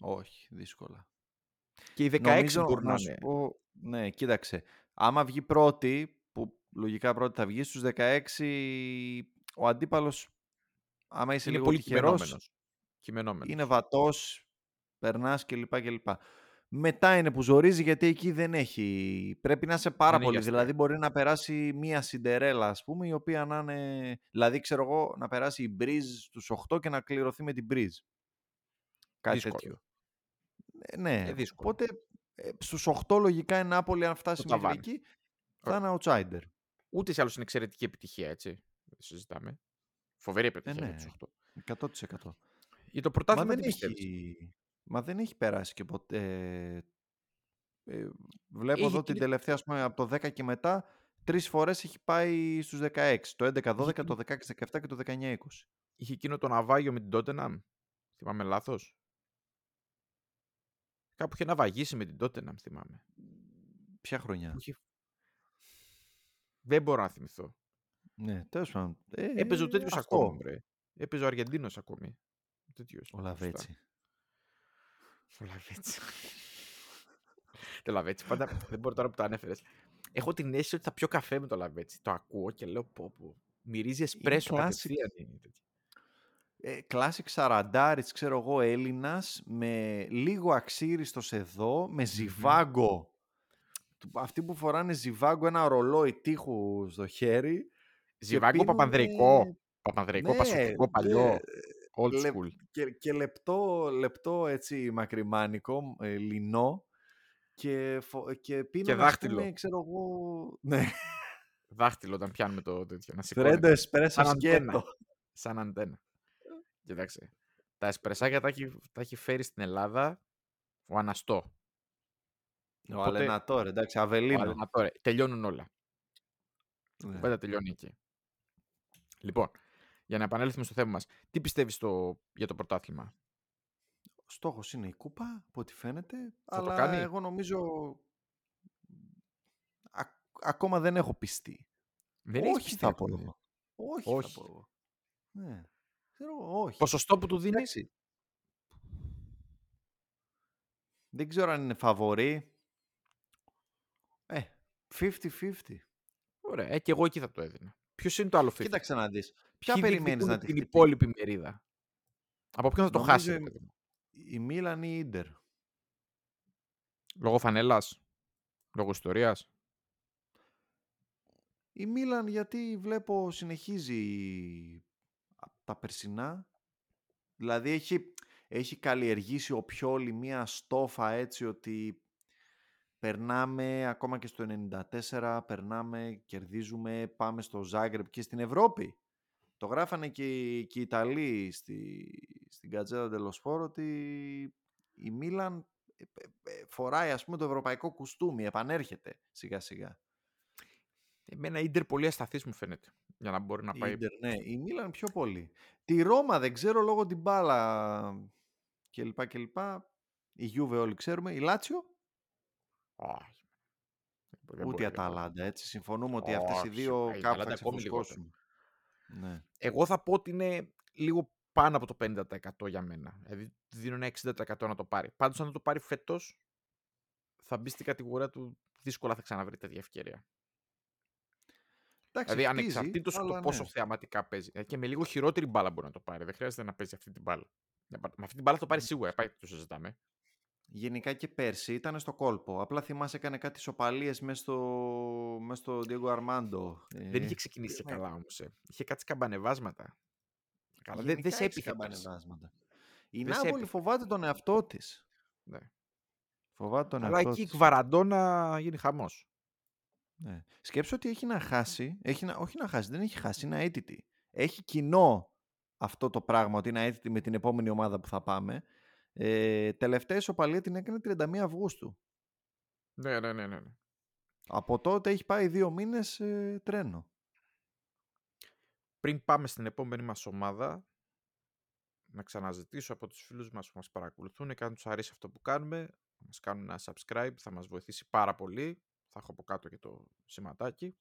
Speaker 3: Όχι, δύσκολα.
Speaker 2: Και οι 16
Speaker 3: Νομίζω,
Speaker 2: μπορούν να
Speaker 3: να σου
Speaker 2: είναι.
Speaker 3: πω, ναι, κοίταξε. Άμα βγει πρώτη, που λογικά πρώτη θα βγει στους 16, ο αντίπαλος, άμα είσαι
Speaker 2: Είναι
Speaker 3: λίγο
Speaker 2: πολύ
Speaker 3: τυχερός,
Speaker 2: κειμενόμενος. Κειμενόμενος.
Speaker 3: είναι βατός, περνάς κλπ. κλπ. Μετά είναι που ζορίζει γιατί εκεί δεν έχει. Πρέπει να είσαι πάρα
Speaker 2: Δεν έχει
Speaker 3: πολύ.
Speaker 2: αστεία.
Speaker 3: Δηλαδή μπορεί να περάσει μία Σιντερέλα, ας πούμε, η οποία να είναι. Δηλαδή, ξέρω εγώ, να περάσει η Μπριζ στους 8 και να κληρωθεί με την Μπριζ. Κάτι
Speaker 2: Δύσκολο.
Speaker 3: τέτοιο. Ε, ναι.
Speaker 2: Ε, δύσκολο.
Speaker 3: Οπότε ε, στους 8 λογικά η Νάπολη, αν φτάσει
Speaker 2: Το
Speaker 3: μέχρι
Speaker 2: ταβάνι.
Speaker 3: εκεί, θα είναι outsider.
Speaker 2: Ούτε σε άλλους είναι εξαιρετική επιτυχία, έτσι. Δεν το συζητάμε. Φοβερή επιτυχία
Speaker 3: ναι.
Speaker 2: για τους 8.
Speaker 3: 100%.
Speaker 2: Για το
Speaker 3: Μα
Speaker 2: πρωτάθλημα
Speaker 3: δεν,
Speaker 2: τι πιστεύεις;
Speaker 3: έχει, μα δεν έχει περάσει και ποτέ. Ε, βλέπω
Speaker 2: Έχει
Speaker 3: εδώ την
Speaker 2: εκείνη-
Speaker 3: τελευταία, ας πούμε, από το 10 και μετά, τρεις φορές έχει πάει στους 16. Το 11-12,
Speaker 2: εκείνη-
Speaker 3: το 16-17 και το 19-20.
Speaker 2: Είχε εκείνο το ναυάγιο με την Τότεναμ. Θυμάμαι λάθος. Κάπου είχε ναυαγίσει με την Τότεναμ, θυμάμαι.
Speaker 3: Ποια χρονιά;
Speaker 2: Που είχε- Δεν μπορώ να θυμηθώ.
Speaker 3: Ναι, τέλος πάντων. Ε,
Speaker 2: Έπαιζε ο τέτοιος
Speaker 3: αυτό.
Speaker 2: ακόμα, μπρε. Έπαιζε ο Αργεντίνος ακόμη. Τέτοιος.
Speaker 3: Ο Λαβέτσι.
Speaker 2: Ο Λαβέτσι. το Λαβέτσι, πάντα δεν μπορώ τώρα που το ανέφερες. Έχω την αίσθηση ότι θα πιω καφέ με το Λαβέτσι. Το ακούω και λέω πω πω. Μυρίζει εσπρέσο
Speaker 3: classic.
Speaker 2: κατευθείαν. είναι τέτοιο.
Speaker 3: Ε, Classic σαραντάρης, ξέρω εγώ, Έλληνας, με λίγο αξίριστος εδώ, με ζιβάγκο. Του- Αυτοί που φοράνε ζιβάγκο, ένα ρολόι τείχους στο χέρι. και
Speaker 2: Ζιβάγκο
Speaker 3: πίνουνε-
Speaker 2: παπανδρικό. Παπανδρικό,
Speaker 3: Ναι,
Speaker 2: πασοχικό,
Speaker 3: ναι,
Speaker 2: παλιό. Old
Speaker 3: λε-
Speaker 2: school.
Speaker 3: Και, και λεπτό, λεπτό έτσι μακριμάνικο, ε, λινό. Και, φο- και πίνουν, ας
Speaker 2: δάχτυλο.
Speaker 3: πούμε, ξέρω εγώ... Ναι,
Speaker 2: Δάχτυλο όταν πιάνουμε το τέτοιο. Να
Speaker 3: φρέντο
Speaker 2: σηκώνεται.
Speaker 3: εσπρέσο
Speaker 2: Σαν αντένα.
Speaker 3: σκέτο.
Speaker 2: Σαν αντένα. Κοιτάξτε. Τα εσπρεσάκια τα έχει, τα έχει φέρει στην Ελλάδα ο Αναστό.
Speaker 3: Ο
Speaker 2: Οπότε-
Speaker 3: Αλενατόρ, εντάξει,
Speaker 2: Ο
Speaker 3: Αβελίνο.
Speaker 2: Αλενατόρε. Τελειώνουν όλα.
Speaker 3: Ναι.
Speaker 2: Η κουβέντα τελειώνει εκεί. Λοιπόν, Για να επανέλθουμε στο θέμα μας. Τι πιστεύεις το... για το πρωτάθλημα;
Speaker 3: Στόχος είναι η κούπα, από ό,τι φαίνεται.
Speaker 2: Θα το
Speaker 3: αλλά
Speaker 2: κάνει;
Speaker 3: εγώ νομίζω... Α- ακόμα δεν έχω πιστεί.
Speaker 2: Δεν έχεις
Speaker 3: όχι
Speaker 2: πιστεί
Speaker 3: θα πω
Speaker 2: ακόμα.
Speaker 3: εγώ. Όχι,
Speaker 2: Όχι.
Speaker 3: θα πω εγώ. Ναι. Ξέρω εγώ, όχι.
Speaker 2: Ποσοστό που του δίνεις;
Speaker 3: Εντάξει. Δεν ξέρω αν είναι φαβορή. Ε, 50-50.
Speaker 2: Ωραία, ε, και εγώ εκεί θα το έδινα. Ποιος είναι το άλλο 50?
Speaker 3: Κοίταξε να δεις. Ποια
Speaker 2: Ποιοι
Speaker 3: περιμένεις
Speaker 2: διεκδικούν
Speaker 3: να τη
Speaker 2: την
Speaker 3: χτυπήσεις;
Speaker 2: υπόλοιπη μερίδα; Από ποιον θα το
Speaker 3: Νομίζω
Speaker 2: χάσει. ρε
Speaker 3: η-
Speaker 2: παιδί μου;
Speaker 3: Η Μίλαν ή η Ίντερ.
Speaker 2: Λόγω φανέλας; Λόγω ιστορίας;
Speaker 3: Η Μίλαν γιατί βλέπω συνεχίζει απ' τα περσινά. Δηλαδή έχει, έχει καλλιεργήσει ο Πιόλη μία στόφα έτσι ότι περνάμε ακόμα και στο 94, περνάμε, κερδίζουμε, πάμε στο Ζάγκρεπ και στην Ευρώπη. Το γράφανε και, οι- και οι Ιταλοί στη, στην Κατζέτα Ντελοσφόρ ότι η Μίλαν ε, ε, ε, φοράει ας πούμε το ευρωπαϊκό κουστούμι, επανέρχεται σιγά σιγά.
Speaker 2: Εμένα η Ίντερ πολύ ασταθής μου φαίνεται. Για να μπορεί να
Speaker 3: Η
Speaker 2: πάει.
Speaker 3: Ίντερ, ναι. Η Μίλαν πιο πολύ. Τη Ρώμα δεν ξέρω λόγω την μπάλα κλπ. κλπ. Η Γιούβε όλοι ξέρουμε. Η Λάτσιο;
Speaker 2: Όχι. Δεν
Speaker 3: ούτε
Speaker 2: μπορεί,
Speaker 3: η
Speaker 2: δεν μπορεί.
Speaker 3: Αταλάντα. Έτσι. Συμφωνούμε ότι αυτές οι
Speaker 2: Όχι,
Speaker 3: δύο
Speaker 2: η
Speaker 3: κάπου
Speaker 2: Αταλάντα
Speaker 3: θα
Speaker 2: ακόμη λιγότερο.
Speaker 3: ξεφουσκώσουν. Ναι.
Speaker 2: Εγώ θα πω ότι είναι λίγο πάνω από το 50% για μένα. Δηλαδή δίνω ένα 60% να το πάρει. Πάντως αν το πάρει φέτος θα μπει στην κατηγορία του δύσκολα θα ξαναβρει τέτοια ευκαιρία.
Speaker 3: Εντάξει,
Speaker 2: Δηλαδή
Speaker 3: χτίζει,
Speaker 2: ανεξαρτήτως το
Speaker 3: αλλά
Speaker 2: πόσο
Speaker 3: ναι.
Speaker 2: θεαματικά παίζει. Ε, Και με λίγο χειρότερη μπάλα μπορεί να το πάρει. Δεν χρειάζεται να παίζει αυτή την μπάλα. Με αυτή την μπάλα θα το πάρει σίγουρα. Πάει, το συζητάμε.
Speaker 3: Γενικά και πέρσι ήταν στο κόλπο. Απλά θυμάσαι έκανε κάτι σοπαλίες μέσα στο, μες στο Diego Armando.
Speaker 2: Δεν είχε
Speaker 3: Ε,
Speaker 2: ξεκινήσει και
Speaker 3: ναι.
Speaker 2: καλά όμως. Ε. Είχε κάτι σκαμπανεβάσματα. Καλά, δεν,
Speaker 3: γενικά
Speaker 2: δεν σε
Speaker 3: έχει
Speaker 2: έπειθε πέρσι.
Speaker 3: σκαμπανεβάσματα. Η
Speaker 2: Δεν σε
Speaker 3: Νάπολη
Speaker 2: έπειθε.
Speaker 3: φοβάται τον εαυτό της.
Speaker 2: Ναι.
Speaker 3: Φοβάται τον
Speaker 2: Αλλά
Speaker 3: εαυτό
Speaker 2: εκεί η
Speaker 3: της.
Speaker 2: Κβαραντόνα γίνει χαμός.
Speaker 3: Ναι. Σκέψου ότι έχει να χάσει, έχει να, όχι να χάσει, δεν έχει χάσει, είναι αίτητη. Έχει κοινό αυτό το πράγμα ότι είναι αίτητη με την επόμενη ομάδα που θα πάμε. Ε, τελευταία ισοπαλία την έκανε 31 Αυγούστου.
Speaker 2: Ναι, ναι, ναι, ναι. ναι.
Speaker 3: Από τότε έχει πάει δύο μήνες ε, τρένο.
Speaker 2: Πριν πάμε στην επόμενη μας ομάδα, να ξαναζητήσω από τους φίλους μας που μας παρακολουθούν και αν τους αρέσει αυτό που κάνουμε, να μας κάνουν ένα subscribe, θα μας βοηθήσει πάρα πολύ. Θα έχω από κάτω και το σηματάκι.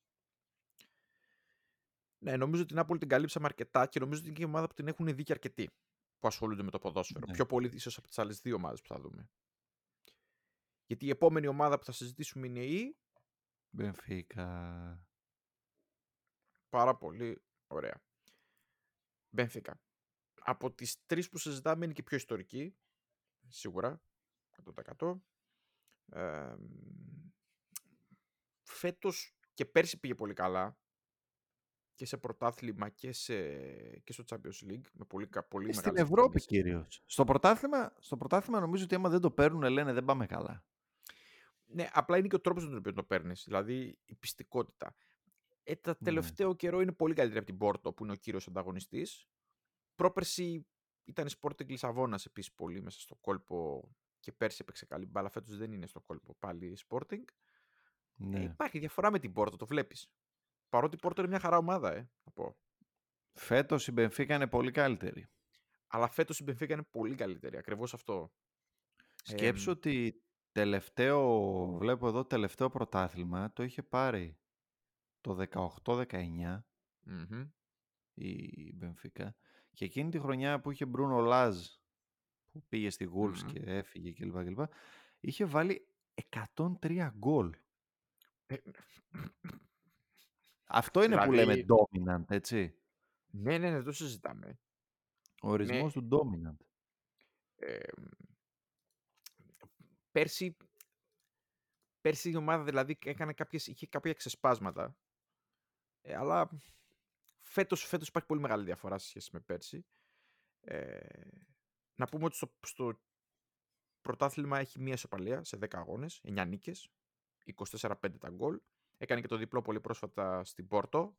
Speaker 2: Ναι, νομίζω ότι την Νάπολη την καλύψαμε αρκετά και νομίζω ότι είναι και η ομάδα που την έχουν δει και αρκετοί που ασχολούνται με το ποδόσφαιρο.
Speaker 3: Ναι.
Speaker 2: Πιο πολύ ίσως από τις άλλες δύο ομάδες που θα δούμε. Γιατί η επόμενη ομάδα που θα συζητήσουμε είναι η
Speaker 3: Μπενφίκα.
Speaker 2: Πάρα πολύ ωραία. Μπένφικα. Από τις τρεις που συζητάμε είναι και πιο ιστορική. Σίγουρα. 100%. Ε, φέτος και πέρσι πήγε πολύ καλά. Και σε πρωτάθλημα και, σε, και στο Champions League. Με πολύ, κα- πολύ
Speaker 3: Και στην
Speaker 2: μεγάλες
Speaker 3: Ευρώπη
Speaker 2: εμφανίσεις.
Speaker 3: κυρίως. Στο πρωτάθλημα, στο πρωτάθλημα νομίζω ότι άμα δεν το παίρνουν λένε δεν πάμε καλά.
Speaker 2: Ναι, απλά είναι και ο τρόπος με τον οποίο το παίρνεις. Δηλαδή η πιστικότητα. Ε, τα
Speaker 3: Ναι.
Speaker 2: τελευταίο καιρό είναι πολύ καλύτερη από την Πόρτο που είναι ο κύριος ανταγωνιστής. Πρόπερση ήταν η Sporting Λισαβόνας επίσης πολύ μέσα στο κόλπο και πέρσι έπαιξε καλή μπάλα. Φέτος δεν είναι στο κόλπο πάλι η Sporting. Ε,
Speaker 3: Ναι.
Speaker 2: υπάρχει διαφορά με την Πόρτο, το βλέπεις. Παρότι η Πόρτο είναι μια χαρά ομάδα, ε, να πω.
Speaker 3: Φέτος η Μπενφίκα είναι πολύ καλύτερη.
Speaker 2: Αλλά φέτος η Benfica είναι πολύ καλύτερη, ακριβώς αυτό.
Speaker 3: Σκέψου
Speaker 2: Εμ,
Speaker 3: ότι τελευταίο, βλέπω εδώ τελευταίο πρωτάθλημα το είχε πάρει το 18-19
Speaker 2: μμμ.
Speaker 3: η Μπενφίκα και εκείνη τη χρονιά που είχε Μπρούνο Λάζ που πήγε στη Wolves
Speaker 2: Μμμ.
Speaker 3: και έφυγε κλπ. κλπ είχε βάλει 103 γκολ.
Speaker 2: Ε,
Speaker 3: Αυτό είναι που λέμε
Speaker 2: Δηλαδή-
Speaker 3: dominant, έτσι.
Speaker 2: ναι, ναι, ναι, το συζητάμε.
Speaker 3: Ο ορισμός του dominant.
Speaker 2: Ε, πέρσι, πέρσι η ομάδα δηλαδή έκανε κάποιες, είχε κάποια ξεσπάσματα. Ε, αλλά φέτος, φέτος υπάρχει πολύ μεγάλη διαφορά σε σχέση με πέρσι. Ε, να πούμε ότι στο, στο πρωτάθλημα έχει μία ισοπαλία σε 10 αγώνες, 9 νίκες, 24-5 τα γκολ. Έκανε και το διπλό πολύ πρόσφατα στην Πόρτο.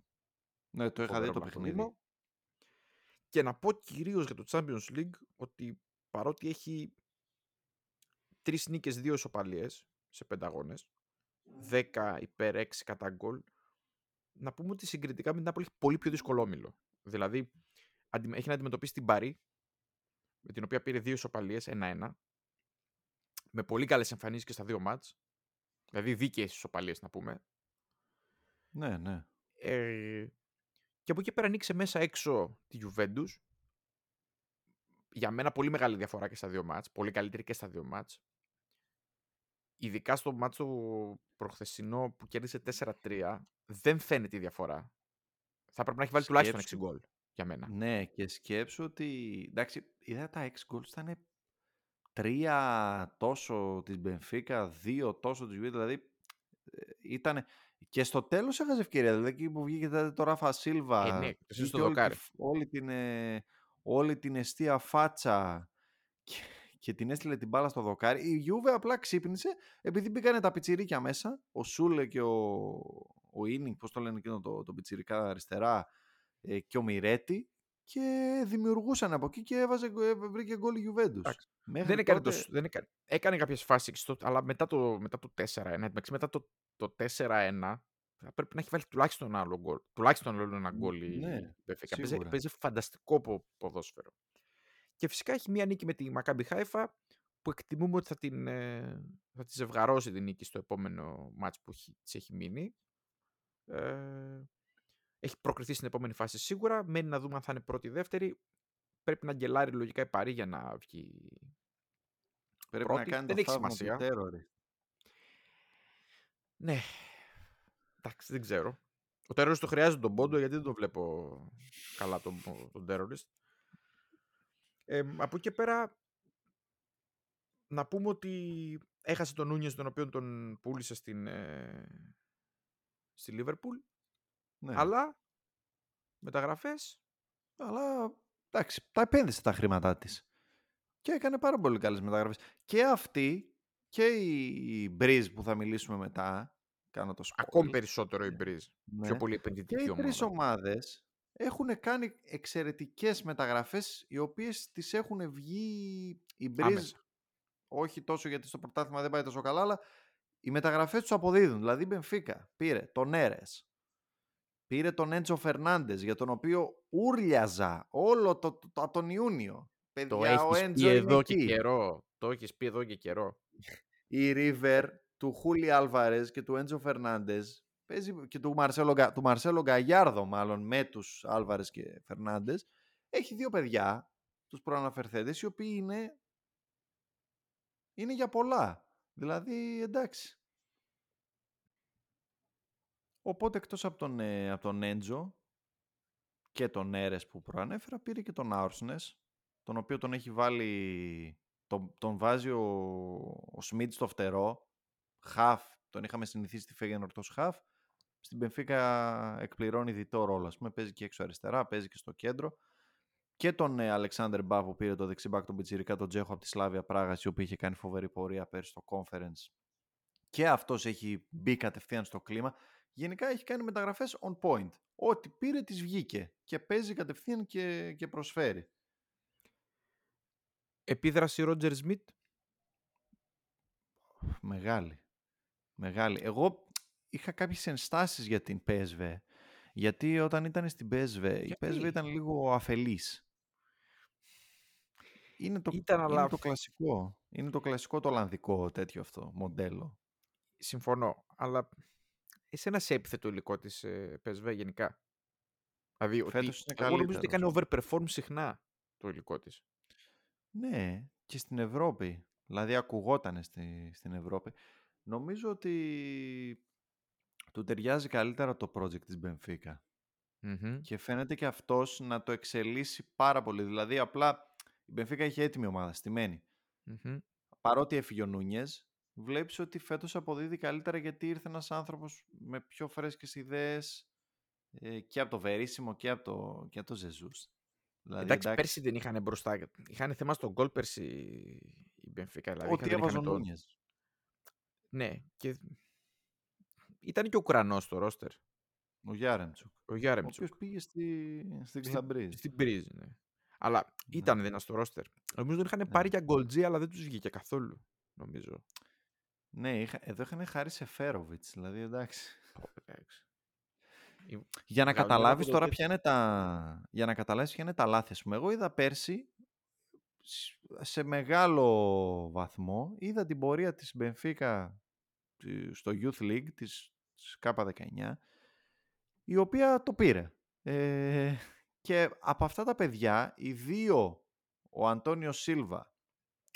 Speaker 3: Ναι, το είχα δει
Speaker 2: φοβερό
Speaker 3: το
Speaker 2: βαθμοδήμο.
Speaker 3: παιχνίδι.
Speaker 2: Και να πω κυρίως για το Champions League ότι παρότι έχει τρεις νίκες, δύο ισοπαλίες σε πέντε αγώνες, 10 υπέρ 6 κατά γκολ, να πούμε ότι συγκριτικά με την Νάπολη έχει πολύ πιο δύσκολο όμιλο. Δηλαδή, έχει να αντιμετωπίσει την Παρή, με την οποία πήρε δύο ισοπαλίες, ένα-ένα, με πολύ καλές εμφανίσεις και στα δύο μάτς, δηλαδή δίκαιες ισοπαλίες να πούμε.
Speaker 3: Ναι, ναι.
Speaker 2: Ε, και από εκεί πέρα ανοίξε μέσα έξω τη Juventus. Για μένα πολύ μεγάλη διαφορά και στα δύο μάτς. Πολύ καλύτερη και στα δύο μάτς. Ειδικά στο μάτς το προχθεσινό που κέρδισε 4-3 δεν φαίνεται η διαφορά. Θα πρέπει να έχει βάλει τουλάχιστον 6 γκολ για μένα.
Speaker 3: Ναι, και σκέψου ότι. Εντάξει, είδα τα 6 γκολ ήταν τρία τόσο της Μπενφίκα, δύο τόσο της Juventus, δηλαδή ε, ήταν και στο τέλος έχασε ευκαιρία, δηλαδή εκεί που βγήκε το Ράφα Σίλβα,
Speaker 2: ε, ναι,
Speaker 3: το όλη, όλη, την, ε, όλη την εστία φάτσα και, και την έστειλε την μπάλα στο δοκάρι. Η Γιούβε απλά ξύπνησε επειδή μπήκανε τα πιτσιρίκια μέσα, ο Σούλε και ο, ο Ίνινγκ, πώς το λένε εκείνο το, το πιτσιρικά αριστερά, ε, και ο Μιρέτη και δημιουργούσαν από εκεί και έβαζε, βρήκε γκολ η Γιουβέντους.
Speaker 2: Δεν έκανε, τότε... το, δεν έκανε, έκανε κάποιες φάσεις, αλλά μετά το, μετά το 4-1, μετά το, το 4-1, θα πρέπει να έχει βάλει τουλάχιστον άλλο γκολ. Τουλάχιστον άλλο ένα γκολ η ναι, Παίζει, παίζει φανταστικό ποδόσφαιρο. Και φυσικά έχει μία νίκη με τη Μακάμπι Χάιφα που εκτιμούμε ότι θα, την, ε, θα τη ζευγαρώσει την νίκη στο επόμενο μάτς που της έχει μείνει. Ε, έχει προκριθεί στην επόμενη φάση σίγουρα. Μένει να δούμε αν θα είναι πρώτη ή δεύτερη. Πρέπει να γκελάρει λογικά η Παρή για να βγει.
Speaker 3: Πρέπει πρώτη. να κάνει δεν το έχει σημασία.
Speaker 2: Ναι. Εντάξει, δεν ξέρω. Ο Terrorist το χρειάζεται τον πόντο γιατί δεν το βλέπω καλά τον, τον Terrorist. Ε, από εκεί και πέρα να πούμε ότι έχασε τον Νούνιες τον οποίο τον πούλησε στην, ε, στη Λίβερπουλ ναι. Αλλά μεταγραφές.
Speaker 3: Αλλά εντάξει, τα επένδυσε τα χρήματά της. Και έκανε πάρα πολύ καλές μεταγραφές. Και αυτή και η Breeze που θα μιλήσουμε μετά. Κάνω το
Speaker 2: Ακόμη περισσότερο η Breeze. Ναι. Πιο πολύ επενδυτική
Speaker 3: ομάδα. Και οι τρεις ομάδες έχουν κάνει εξαιρετικές μεταγραφές οι οποίες τις έχουν βγει η Breeze όχι τόσο γιατί στο πρωτάθλημα δεν πάει τόσο καλά αλλά οι μεταγραφές τους αποδίδουν. Δηλαδή η Μπενφίκα πήρε τον Έρες, Πήρε τον Έντζο Φερνάντες, για τον οποίο ούρλιαζα όλο το, το, το, τον Ιούνιο.
Speaker 2: Παιδιά, το έχεις πει εδώ και καιρό. Το έχεις πει εδώ και καιρό.
Speaker 3: Η River του Χούλι Άλβαρες και του Έντζο Φερνάντε και του Μαρσέλο, του Μαρσέλο Γκαγιάρδο, μάλλον με τους Άλβαρες και Φερνάντε. Έχει δύο παιδιά, τους προαναφερθέντες, οι οποίοι είναι, είναι για πολλά. Δηλαδή, εντάξει. Οπότε εκτός από τον, ε, από τον Έντζο και τον Έρες που προανέφερα, πήρε και τον Άουρσνες, τον οποίο τον έχει βάλει, τον, τον βάζει ο, ο Σμίτ στο φτερό, χαφ, τον είχαμε συνηθίσει στη Φέγεν ορτός χαφ, στην Πενφύκα εκπληρώνει διτό ρόλο, ας πούμε, παίζει και έξω αριστερά, παίζει και στο κέντρο. Και τον ε, Αλεξάνδρ Μπά που πήρε το δεξιμπάκ τον Πιτσιρικά, τον Τζέχο από τη Σλάβια Πράγας, η οποία είχε κάνει φοβερή πορεία πέρσι στο conference. Και αυτός έχει μπει κατευθείαν στο κλίμα γενικά έχει κάνει μεταγραφές on point. Ό,τι πήρε τις βγήκε και παίζει κατευθείαν και, και προσφέρει.
Speaker 2: Επίδραση Ρότζερ Σμιτ;
Speaker 3: Μεγάλη. Μεγάλη. Εγώ είχα κάποιες ενστάσεις για την PSV. Γιατί όταν ήταν στην PSV, η PSV ήταν λίγο αφελής. Είναι το, ήταν, είναι το κλασικό. Είναι το κλασικό το ολλανδικό τέτοιο αυτό μοντέλο.
Speaker 2: Συμφωνώ. Αλλά εσένα σε έπιθε το υλικό της ε, PSV γενικά. Δηλαδή, ότι, εγώ νομίζω ότι έκανε overperform συχνά το υλικό της.
Speaker 3: Ναι, και στην Ευρώπη. Δηλαδή ακουγόταν στη, στην Ευρώπη. Νομίζω ότι του ταιριάζει καλύτερα το project της Benfica. Και φαίνεται και αυτός να το εξελίσσει πάρα πολύ. Δηλαδή απλά η Benfica είχε έτοιμη ομάδα, στημένη. Παρότι έφυγε ο Νούνιες, βλέπεις ότι φέτος αποδίδει καλύτερα γιατί ήρθε ένας άνθρωπος με πιο φρέσκες ιδέες ε, και από το Βερίσιμο και από το, και από το Ζεζούς.
Speaker 2: Δηλαδή, εντάξει, εντάξει, πέρσι δεν είχαν μπροστά. Είχαν θέμα στον γκολ πέρσι η Μπενφίκα. Δηλαδή,
Speaker 3: Ότι έβαζαν το...
Speaker 2: Ναι, και ήταν και ο Ουκρανός στο ρόστερ.
Speaker 3: Ο Γιάρεμτσουκ.
Speaker 2: Ο Γιάρεμτσουκ.
Speaker 3: Ο οποίος πήγε στη, στην Ξαμπρίζ.
Speaker 2: Στην Μπρίζ, ναι. Αλλά ναι. ήταν ναι. στο ρόστερ. Νομίζω ότι είχαν ναι. πάρει για γκολτζή, αλλά δεν τους βγήκε καθόλου. Νομίζω.
Speaker 3: Ναι, είχα, εδώ είχαν χάρη σε Φέροβιτς, δηλαδή εντάξει.
Speaker 2: εντάξει.
Speaker 3: Για να
Speaker 2: Γαλλία
Speaker 3: καταλάβεις
Speaker 2: το
Speaker 3: τώρα
Speaker 2: τέτοιο.
Speaker 3: ποια είναι τα, για να καταλάβεις ποια είναι τα λάθη. Ας πούμε, εγώ είδα πέρσι σ- σε μεγάλο βαθμό είδα την πορεία της Μπενφίκα ε, στο Youth League της, της K19 η οποία το πήρε. Ε, και από αυτά τα παιδιά οι δύο, ο Αντώνιο Σίλβα,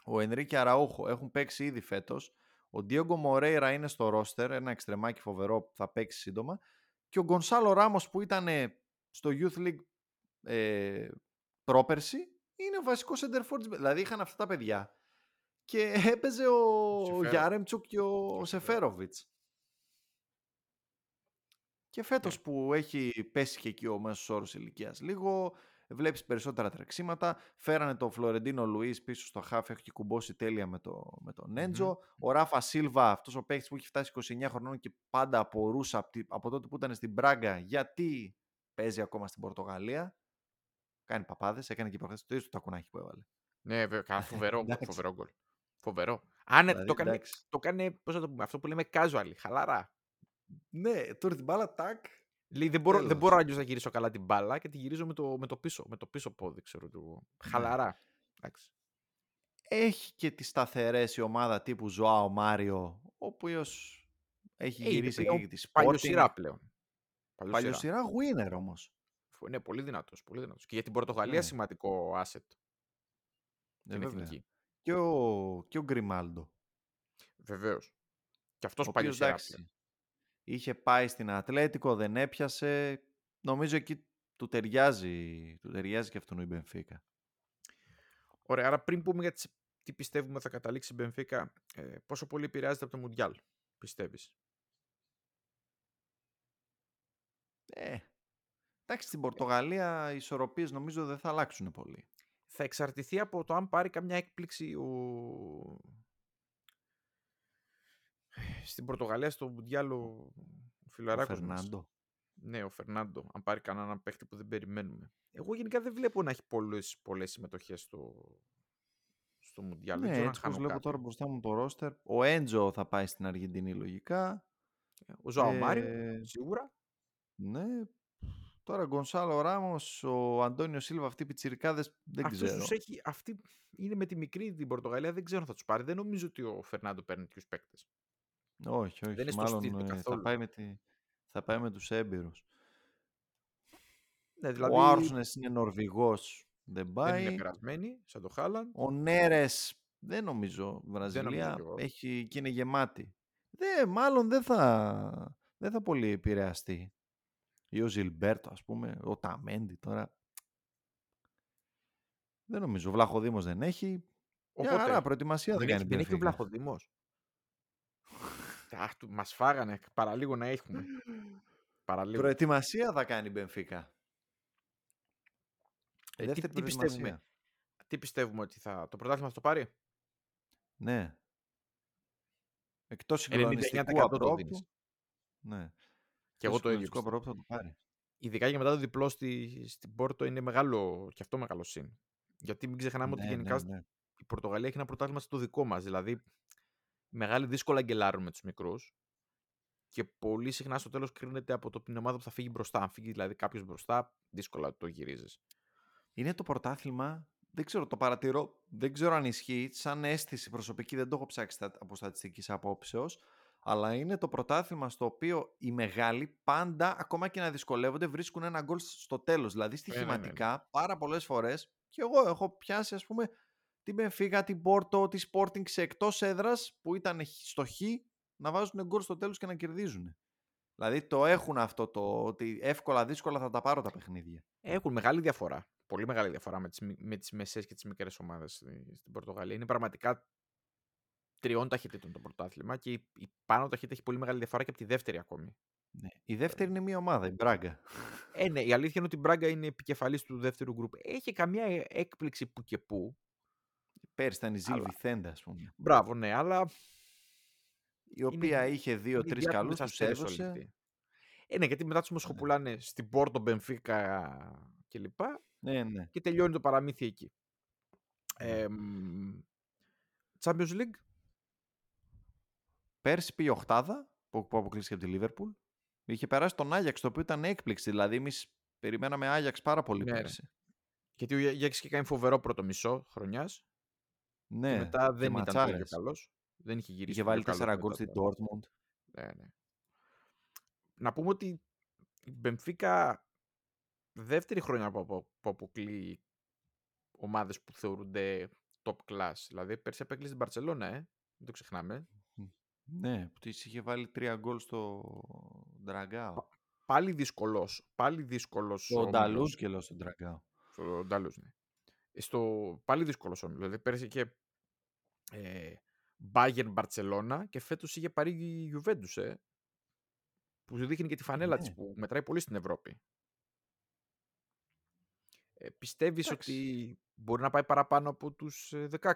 Speaker 3: ο Ενρίκη Αραούχο έχουν παίξει ήδη φέτος. Ο Ντίογκο Μορέιρα είναι στο ρόστερ, ένα εξτρεμάκι φοβερό που θα παίξει σύντομα. Και ο Γκονσάλο Ράμος που ήταν στο Youth League ε, πρόπερση είναι βασικός center for της- Δηλαδή είχαν αυτά τα παιδιά και (laughs) έπαιζε ο, ο
Speaker 2: Σεφέροβιτς.
Speaker 3: Γιάρεμτσουκ και ο Σεφέροβιτς. Και φέτος που έχει πέσει και εκεί ο μέσος όρος ηλικίας λίγο, βλέπεις περισσότερα τρεξίματα. Φέρανε τον Φλωρεντίνο Λουίς πίσω στο χάφ, έχει κουμπώσει τέλεια με, το, με τον νεντζο Ο Ράφα Σίλβα, αυτός ο παίκτης που έχει φτάσει 29 χρονών και πάντα απορούσα από, τη- από τότε που ήταν στην Μπράγκα, γιατί παίζει ακόμα στην Πορτογαλία. Κάνει παπάδες, έκανε και προχθές το ίδιο το τακουνάκι που έβαλε.
Speaker 2: Ναι, βέβαια, καλά, (laughs) φοβερό,
Speaker 3: Εντάξει.
Speaker 2: φοβερό γκολ. Φοβερό. Αν
Speaker 3: Δηλαδή,
Speaker 2: το έκανε,
Speaker 3: εντάξει.
Speaker 2: το έκανε, πώς να το πούμε, αυτό που λέμε casual, χαλαρά.
Speaker 3: Ναι, τώρα την μπάλα, τάκ.
Speaker 2: Λέει, δεν μπορώ, δεν
Speaker 3: Τέλος.
Speaker 2: μπορώ αλλιώς να γυρίσω καλά την μπάλα και τη γυρίζω με το, με το πίσω, με το πίσω πόδι, ξέρω το.
Speaker 3: Ναι.
Speaker 2: Χαλαρά. Εντάξει.
Speaker 3: Έχει και τις σταθερές η ομάδα τύπου Ζωάο Μάριο, ο οποίος έχει
Speaker 2: Ε, είναι
Speaker 3: γυρίσει
Speaker 2: πλέον
Speaker 3: εκεί και τη
Speaker 2: Παλιοσυρά
Speaker 3: Sporting.
Speaker 2: πλέον. Παλιοσυρά.
Speaker 3: Παλιοσυρά winner όμως.
Speaker 2: Φου- Ναι, πολύ δυνατός, πολύ δυνατός. Και για την Πορτογαλία
Speaker 3: Ναι.
Speaker 2: σημαντικό asset.
Speaker 3: Ε,
Speaker 2: Την
Speaker 3: βέβαια.
Speaker 2: εθνική.
Speaker 3: Και ο, και ο Γκριμάλντο.
Speaker 2: Βεβαίως. Και
Speaker 3: Ο
Speaker 2: αυτός
Speaker 3: οποίος
Speaker 2: παλιοσυρά
Speaker 3: εντάξει,
Speaker 2: πλέον.
Speaker 3: Είχε πάει στην Ατλέτικο, δεν έπιασε. Νομίζω εκεί του ταιριάζει, του ταιριάζει και αυτόν η Μπενφίκα.
Speaker 2: Ωραία, άρα πριν πούμε για τις, τι πιστεύουμε θα καταλήξει η Μπενφίκα, ε, πόσο πολύ επηρεάζεται από το Μουντιάλ, πιστεύεις;
Speaker 3: Ε, εντάξει, στην Πορτογαλία οι ισορροπίες νομίζω δεν θα αλλάξουν πολύ.
Speaker 2: Θα εξαρτηθεί από το αν πάρει καμιά έκπληξη ο... Στην Πορτογαλία, στο Μουντιάλ, ο, ο
Speaker 3: Ο
Speaker 2: φιλαράκος μας.
Speaker 3: Φερνάντο.
Speaker 2: Ναι, ο Φερνάντο, αν πάρει κανέναν παίχτη που δεν περιμένουμε. Εγώ γενικά δεν βλέπω να έχει πολλές, πολλές συμμετοχές στο, στο Μουντιάλ. δεν
Speaker 3: Ναι,
Speaker 2: ξέρω αν
Speaker 3: έτσι πως
Speaker 2: χάνω
Speaker 3: βλέπω
Speaker 2: κάτι.
Speaker 3: τώρα μπροστά μου το ρόστερ. Ο Έντζο θα πάει στην Αργεντινή λογικά.
Speaker 2: Ο Ζωάο Μάριο,
Speaker 3: Ε,
Speaker 2: σίγουρα.
Speaker 3: Ναι. Τώρα Γκονσάλο Ράμος, ο Αντώνιο Σίλβα, αυτοί οι πιτσιρικάδες δεν
Speaker 2: Αυτούς
Speaker 3: ξέρω.
Speaker 2: τους έχει, αυτή είναι με τη μικρή την Πορτογαλία, δεν ξέρω αν θα τους πάρει. Δεν νομίζω ότι ο Φερνάντο παίρνει τέτοιους παίκτες.
Speaker 3: Όχι, όχι.
Speaker 2: είναι στο
Speaker 3: Μάλλον
Speaker 2: στυλ του
Speaker 3: ε, θα,
Speaker 2: καθόλου.
Speaker 3: πάει με τη... θα πάει με τους έμπειρους.
Speaker 2: Ναι, δηλαδή
Speaker 3: Ο Άρσονες είναι Νορβηγός, δεν
Speaker 2: δεν
Speaker 3: πάει.
Speaker 2: είναι περασμένη, σαν το Χάλαντ.
Speaker 3: Ο Νέρες δεν νομίζω
Speaker 2: νομίζω
Speaker 3: Βραζιλία
Speaker 2: κι εγώ.
Speaker 3: έχει, και είναι γεμάτη. Δεν, μάλλον δεν θα, δεν θα πολύ επηρεαστεί. Ή ο Ζιλμπέρτο ας πούμε, ο Ταμέντι τώρα. Δεν νομίζω. Ο Βλαχοδήμος δεν έχει. Μια
Speaker 2: Οπότε,
Speaker 3: χαρά, προετοιμασία θα
Speaker 2: δεν,
Speaker 3: κάνει
Speaker 2: έχει, δεν έχει ο
Speaker 3: Μπενφίκα.
Speaker 2: Βλαχοδήμος. Αχ, του- μας φάγανε, παραλίγο να έχουμε. Παραλίγο.
Speaker 3: Προετοιμασία θα κάνει η Μπενφίκα.
Speaker 2: Ε, τι,
Speaker 3: Δεύτερη
Speaker 2: τι πιστεύουμε,
Speaker 3: προετοιμασία.
Speaker 2: τι πιστεύουμε ότι θα, το πρωτάθλημα θα το πάρει;
Speaker 3: Ναι. Εκτός
Speaker 2: 99%
Speaker 3: συγκλονιστικού
Speaker 2: το
Speaker 3: απρόπτου.
Speaker 2: δίνεις.
Speaker 3: Ναι.
Speaker 2: Και εγώ
Speaker 3: Εκτός
Speaker 2: το ίδιο
Speaker 3: συγκλονιστικού
Speaker 2: πιστεύω.
Speaker 3: απρόπτου θα το πάρει.
Speaker 2: Ειδικά και μετά το διπλό στη, στην Πόρτο είναι μεγάλο, και αυτό μεγάλο συν. Γιατί μην ξεχνάμε ότι
Speaker 3: Ναι,
Speaker 2: γενικά
Speaker 3: ναι, ναι.
Speaker 2: η Πορτογαλία έχει ένα πρωτάθλημα στο δικό μας. Δηλαδή, οι μεγάλοι δύσκολα γκελάρουν με τους μικρούς και πολύ συχνά στο τέλος κρίνεται από το, την ομάδα που θα φύγει μπροστά. Αν φύγει δηλαδή κάποιος μπροστά, δύσκολα το γυρίζεις.
Speaker 3: Είναι το πρωτάθλημα, δεν ξέρω, το παρατηρώ, δεν ξέρω αν ισχύει, σαν αίσθηση προσωπική, δεν το έχω ψάξει στα- από στατιστικής απόψεως, αλλά είναι το πρωτάθλημα στο οποίο οι μεγάλοι πάντα, ακόμα και να δυσκολεύονται, βρίσκουν ένα γκολ στο τέλος. Δηλαδή
Speaker 2: ναι, ναι.
Speaker 3: στοιχηματικά, πάρα πολλές φορές, και εγώ έχω πιάσει ας πούμε την Μπενφίγα, την Πόρτο, τη Sporting σε εκτός έδρας που ήταν χ- στο χ, να βάζουν γκολ στο τέλος και να κερδίζουν. Δηλαδή το έχουν αυτό το ότι εύκολα δύσκολα θα τα πάρω τα παιχνίδια.
Speaker 2: Έχουν μεγάλη διαφορά. Πολύ μεγάλη διαφορά με τις, μι- με τις μεσαίες και τις μικρές ομάδες στη- στην Πορτογαλία. Είναι πραγματικά τριών ταχυτήτων το πρωτάθλημα και η, η πάνω ταχύτητα έχει πολύ μεγάλη διαφορά και από τη δεύτερη ακόμη.
Speaker 3: Ναι. Η δεύτερη είναι μια ομάδα, η Μπράγκα.
Speaker 2: Ε, ναι, η αλήθεια είναι ότι η Μπράγκα είναι επικεφαλής του δεύτερου γκρουπ. Έχει καμία ε- έκπληξη που και που.
Speaker 3: Πέρσι ήταν η Ζιλ
Speaker 2: Αλλά-
Speaker 3: Βιθέντα, ας πούμε.
Speaker 2: Μπράβο, ναι, αλλά
Speaker 3: Η οποία είχε
Speaker 2: είναι
Speaker 3: δύο-τρεις
Speaker 2: διάκομες
Speaker 3: καλούς, τους
Speaker 2: αστέρες όλη
Speaker 3: έδωσε.
Speaker 2: αυτή. Ε, ναι, γιατί μετά τους μοσχοπουλάνε στην Πόρτο, Μπενφίκα κλπ.
Speaker 3: Ναι, ναι.
Speaker 2: Και τελειώνει το παραμύθι εκεί. Ε, μ, Champions League.
Speaker 3: Πέρσι πήγε οχτάδα που, που αποκλείστηκε από τη Λίβερπουλ. Είχε περάσει τον Άγιαξ, το οποίο ήταν έκπληξη. Δηλαδή, εμείς περιμέναμε Άγιαξ πάρα πολύ
Speaker 2: Ναι, ρε.
Speaker 3: πέρσι.
Speaker 2: Γιατί ο Γιάκης είχε κάνει φοβερό πρώτο μισό χρονιάς.
Speaker 3: Ναι,
Speaker 2: και μετά δεν ήταν τόσο
Speaker 3: ματσάρες.
Speaker 2: καλός. Δεν είχε γυρίσει.
Speaker 3: Είχε
Speaker 2: πολύ
Speaker 3: βάλει
Speaker 2: καλός
Speaker 3: 4
Speaker 2: μετά
Speaker 3: γκολ στην
Speaker 2: το-
Speaker 3: Dortmund.
Speaker 2: Ναι, ναι. Να πούμε ότι η Μπενφίκα δεύτερη χρονιά που, απο- που αποκλείει ομάδες που θεωρούνται top class. Δηλαδή πέρσι απέκλεισε την Μπαρτσελώνα, ε. Δεν το ξεχνάμε.
Speaker 3: Ναι, που της είχε βάλει 3 γκολ στο Ντραγκάο.
Speaker 2: Πάλι δύσκολος. Πάλι δύσκολος
Speaker 3: Το
Speaker 2: όμιλος.
Speaker 3: Νταλούς και λέω στον Ντραγκάο.
Speaker 2: Στο Νταλούς, ναι. Ε, Στο πάλι δύσκολος όμιλος. Δηλαδή πέρσι είχε ε, Bayern Μπαρτσελώνα και φέτος είχε πάρει η Juventus, ε. Που σου δείχνει και τη φανέλα της
Speaker 3: Ναι.
Speaker 2: που μετράει πολύ στην Ευρώπη. Ε, πιστεύεις
Speaker 3: Εντάξει.
Speaker 2: ότι μπορεί να πάει παραπάνω από τους ε, 16.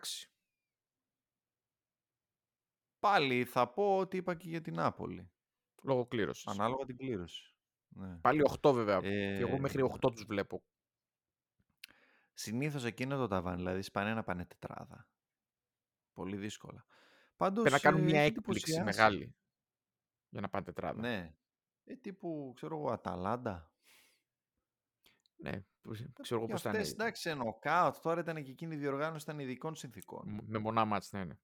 Speaker 3: Πάλι θα πω ότι είπα και για την Νάπολη.
Speaker 2: Λόγω κλήρωσης.
Speaker 3: Ανάλογα την κλήρωση. Ναι.
Speaker 2: Πάλι 8 βέβαια. Και εγώ
Speaker 3: Ε,
Speaker 2: μέχρι 8 τους βλέπω.
Speaker 3: Συνήθως εκείνο το ταβάνι, δηλαδή σπάνε να πάνε τετράδα. Πολύ δύσκολα. Πάντως,
Speaker 2: Πρέπει να κάνουν
Speaker 3: ε,
Speaker 2: μια
Speaker 3: έχει
Speaker 2: έκπληξη
Speaker 3: εντυπωσιάσει.
Speaker 2: μεγάλη για να πάνε τετράδα.
Speaker 3: Ναι. Ε, τύπου, ξέρω εγώ, Αταλάντα.
Speaker 2: Ναι, που- ξέρω εγώ
Speaker 3: Και
Speaker 2: πώς θα είναι.
Speaker 3: αυτές, εντάξει, σε νοκάουτ, τώρα ήταν και εκείνη η διοργάνωση ήταν ειδικών συνθήκων.
Speaker 2: Μ- Με μονά ματς, ναι, ναι.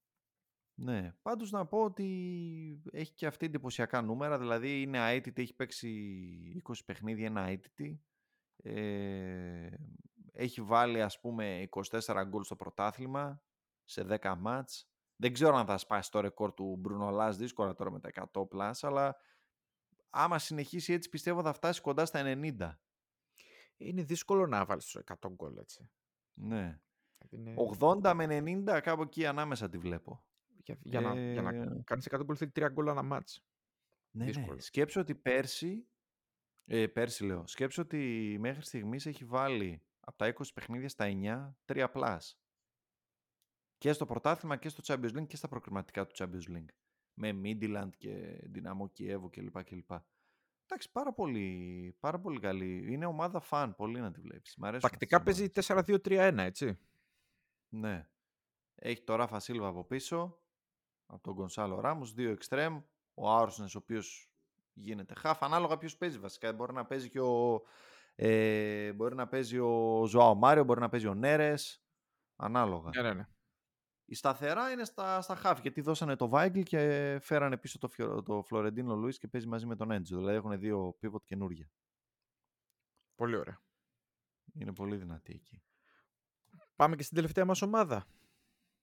Speaker 3: Ναι. Πάντως να πω ότι έχει και αυτή εντυπωσιακά νούμερα, δηλαδή είναι αήττητη, έχει παίξει 20 παιχνίδια, είναι αήττητη. Ε, έχει βάλει ας πούμε 24 γκολ στο πρωτάθλημα σε 10 ματς. Δεν ξέρω αν θα σπάσει το ρεκόρ του Μπρούνο Λάζ, δύσκολα τώρα με τα 100 plus, αλλά άμα συνεχίσει έτσι πιστεύω θα φτάσει κοντά στα 90.
Speaker 2: Είναι δύσκολο να βάλεις το 100 γκολ, έτσι.
Speaker 3: Ναι.
Speaker 2: Δηλαδή είναι-
Speaker 3: 80 με 90 κάπου εκεί ανάμεσα τη βλέπω.
Speaker 2: Για, για, να, για να
Speaker 3: Ε,
Speaker 2: κάνεις 100 γκολ θέλει 3 γκολ ένα ματς.
Speaker 3: Ναι, ναι.
Speaker 2: Δύσκολο.
Speaker 3: Σκέψου ότι πέρσι, ε, πέρσι λέω, σκέψου ότι μέχρι στιγμής έχει βάλει από τα 20 παιχνίδια στα 9, 3 plus. Και στο πρωτάθλημα και στο Champions League και στα προκριματικά του Champions League. Με Μίντιλαντ και Δυναμό Κιέβο κλπ. κλπ. Εντάξει, πάρα πολύ, πάρα πολύ καλή. Είναι ομάδα fun, πολύ να τη βλέπεις. Μ' αρέσουν
Speaker 2: Τακτικά
Speaker 3: αυτές οι
Speaker 2: παίζει
Speaker 3: ομάδες.
Speaker 2: 4-2-3-1, έτσι.
Speaker 3: Ναι. Έχει το Ράφα Σίλβα από πίσω, από τον Γκονσάλο Ράμος, δύο εξτρέμ, ο Άουρσνες ο οποίος γίνεται χαφ, ανάλογα ποιος παίζει βασικά. Μπορεί να παίζει και ο, ε, μπορεί να παίζει ο Ζωάο Μάριο, μπορεί να παίζει ο Νέρες, ανάλογα.
Speaker 2: Ναι, ναι, ναι.
Speaker 3: Η σταθερά είναι στα, στα χαφ, γιατί δώσανε το Βάγκλ και φέρανε πίσω το, Φιο- το Φλωρεντίνο Λουίς και παίζει μαζί με τον Έντζο. Δηλαδή έχουν δύο pivot καινούργια.
Speaker 2: Πολύ ωραία.
Speaker 3: Είναι πολύ δυνατή εκεί.
Speaker 2: Πάμε και στην τελευταία μας ομάδα,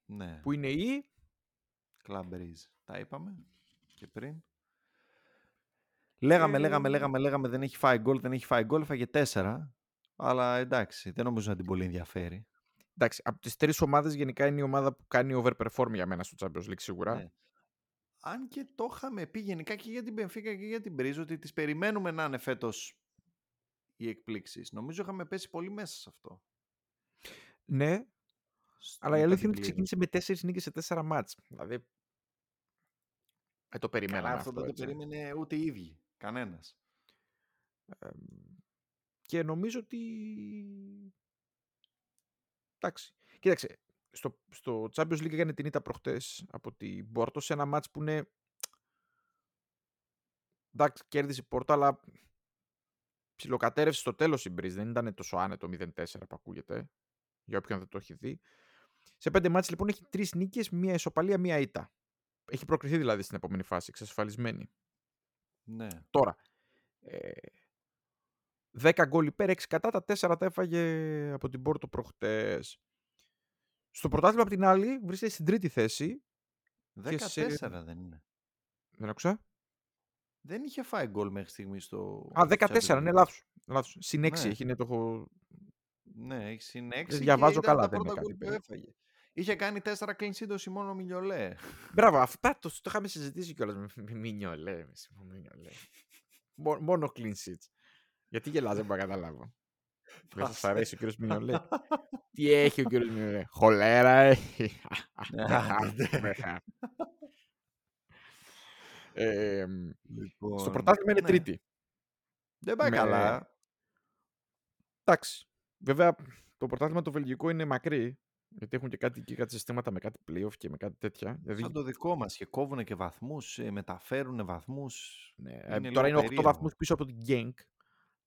Speaker 3: Ναι.
Speaker 2: που είναι η...
Speaker 3: Club Breeze. Τα είπαμε και πριν. Λέγαμε,
Speaker 2: Ε,
Speaker 3: λέγαμε, λέγαμε, λέγαμε, δεν έχει φάει γκολ, δεν έχει φάει γκολ, έφαγε τέσσερα. Αλλά εντάξει, δεν νομίζω να την πολύ ενδιαφέρει.
Speaker 2: Εντάξει, από τις τρεις ομάδες γενικά είναι η ομάδα που κάνει overperform για μένα στο Champions League σίγουρα.
Speaker 3: Ναι. Αν και το είχαμε πει γενικά και για την Benfica και για την Breeze ότι τις περιμένουμε να είναι φέτος οι εκπλήξεις. Νομίζω είχαμε πέσει πολύ μέσα σε αυτό.
Speaker 2: Ναι,
Speaker 3: στο-
Speaker 2: αλλά η
Speaker 3: μετά
Speaker 2: αλήθεια
Speaker 3: την
Speaker 2: είναι ότι
Speaker 3: κλήρωση.
Speaker 2: ξεκίνησε με τέσσερις νίκες σε τέσσερα μάτς. Δηλαδή, δεν το περιμέναμε
Speaker 3: Καλά, αυτό
Speaker 2: αυτό,
Speaker 3: δεν το
Speaker 2: έτσι.
Speaker 3: περίμενε ούτε οι ίδιοι. Κανένας.
Speaker 2: Εμ, και νομίζω ότι... Εντάξει. Κοίταξε, στο, στο Champions League έκανε την ήττα προχτές από την Πόρτο σε ένα μάτς που είναι... Εντάξει, κέρδισε η Πόρτο, αλλά ψιλοκατέρευσε στο τέλος η Μπρίζ. Δεν ήταν τόσο άνετο 0-4 που ακούγεται, για όποιον δεν το έχει δει. Σε πέντε μάτς λοιπόν έχει τρεις νίκες, μία ισοπαλία, μία ήττα. Έχει προκριθεί δηλαδή στην επόμενη φάση, εξασφαλισμένη.
Speaker 3: Ναι.
Speaker 2: Τώρα, ε, 10 γκολ υπέρ, 6 κατά, τα 4 τα έφαγε από την Πόρτο προχτές. Στο πρωτάθλημα απ' την άλλη βρίσκεται στην τρίτη θέση.
Speaker 3: 14
Speaker 2: Και σε-
Speaker 3: δεν είναι.
Speaker 2: Δεν άκουσα.
Speaker 3: Δεν είχε φάει γκολ μέχρι στιγμής στο.
Speaker 2: Α,
Speaker 3: στο
Speaker 2: 14,
Speaker 3: Champions
Speaker 2: ναι,
Speaker 3: League.
Speaker 2: λάθος. λάθος. Συν 6
Speaker 3: Ναι.
Speaker 2: έχει, ναι, το έχω...
Speaker 3: Ναι, έχει συν 6.
Speaker 2: διαβάζω
Speaker 3: ήταν
Speaker 2: καλά,
Speaker 3: τα
Speaker 2: δεν είναι
Speaker 3: πρώτα
Speaker 2: κάτι
Speaker 3: γκολ που
Speaker 2: περίεργο.
Speaker 3: έφαγε. Είχε κάνει 4 clean sheet ο Σιμώνο Μινιολέ.
Speaker 2: Μπράβο, αυτά το, το είχαμε συζητήσει κιόλας με, με Μινιολέ. Με Σιμών Μινιολέ. Μο- μόνο clean sheets. Γιατί γελάς, δεν μπορώ να καταλάβω. Δεν σας αρέσει ο κύριος Μινιολέ. Τι έχει ο κύριος Μινιολέ; Χολέρα έχει.
Speaker 3: Άντε.
Speaker 2: Ε,
Speaker 3: Λοιπόν,
Speaker 2: στο πρωτάθλημα είναι
Speaker 3: ναι.
Speaker 2: τρίτη.
Speaker 3: Δεν πάει
Speaker 2: με-
Speaker 3: καλά.
Speaker 2: Εντάξει. Βέβαια, το πρωτάθλημα το βελγικό είναι μακρύ. Γιατί έχουν και κάτι, και κάτι συστήματα με κάτι playoff και με κάτι τέτοια. Δηλαδή,
Speaker 3: Σαν το δικό μας και κόβουν και βαθμούς, ε, μεταφέρουν βαθμούς.
Speaker 2: ναι, ε,
Speaker 3: είναι λίγο
Speaker 2: τώρα είναι 8
Speaker 3: περίεργο.
Speaker 2: βαθμούς πίσω από την Genk,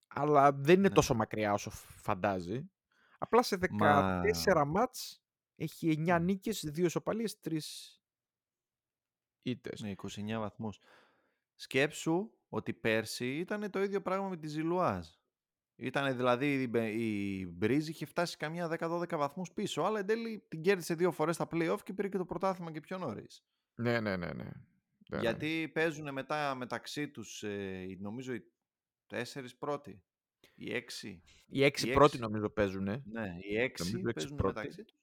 Speaker 2: αλλά δεν είναι
Speaker 3: Ναι.
Speaker 2: τόσο μακριά όσο φαντάζει. Απλά σε 14
Speaker 3: Μα...
Speaker 2: μάτς έχει 9
Speaker 3: Μμ.
Speaker 2: νίκες, 2 ισοπαλίες, 3 ήττες.
Speaker 3: Ναι, 29 βαθμούς. Σκέψου ότι πέρσι ήταν το ίδιο πράγμα με τη Ζιλουάζ. Ήταν δηλαδή η Μπε- η Μπρίζ είχε φτάσει καμιά 10-12 βαθμούς πίσω, αλλά εν τέλει την κέρδισε δύο φορές στα play-off και πήρε και το πρωτάθλημα και πιο νωρίς.
Speaker 2: Ναι, ναι, ναι, ναι. Ναι, ναι.
Speaker 3: Γιατί παίζουν μετά μεταξύ τους, ε, οι- νομίζω, οι τέσσερις πρώτοι. Οι έξι.
Speaker 2: Οι 6
Speaker 3: οι
Speaker 2: πρώτοι
Speaker 3: έξι.
Speaker 2: νομίζω παίζουν.
Speaker 3: Ναι, οι έξι
Speaker 2: Νομίζω έξι
Speaker 3: παίζουν
Speaker 2: πρώτοι.
Speaker 3: μεταξύ τους.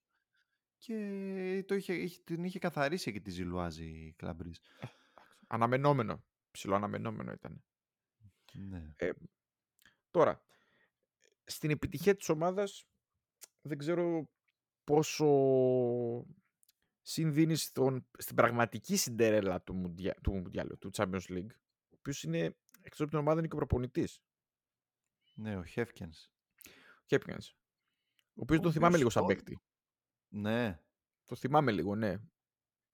Speaker 3: Και το είχε, είχε- την είχε καθαρίσει εκεί τη Ζιλουάζ η Κλαμπρίζ.
Speaker 2: Αναμενόμενο. Ψηλό αναμενόμενο ήταν.
Speaker 3: Ναι.
Speaker 2: Τώρα, στην επιτυχία της ομάδας δεν ξέρω πόσο συνδύνει στον, στην πραγματική συντερέλα του, Μουντια, του, Μουντιάλου, του Champions League, ο οποίος είναι, εκτός από την ομάδα, είναι και ο προπονητής,
Speaker 3: ναι, ο Χέφκενς.
Speaker 2: ο Χέπκανς, ο οποίος
Speaker 3: Ο
Speaker 2: τον θυμάμαι
Speaker 3: οποίος
Speaker 2: λίγο σαν
Speaker 3: τον-
Speaker 2: παίκτη.
Speaker 3: Ναι,
Speaker 2: Το θυμάμαι λίγο, ναι.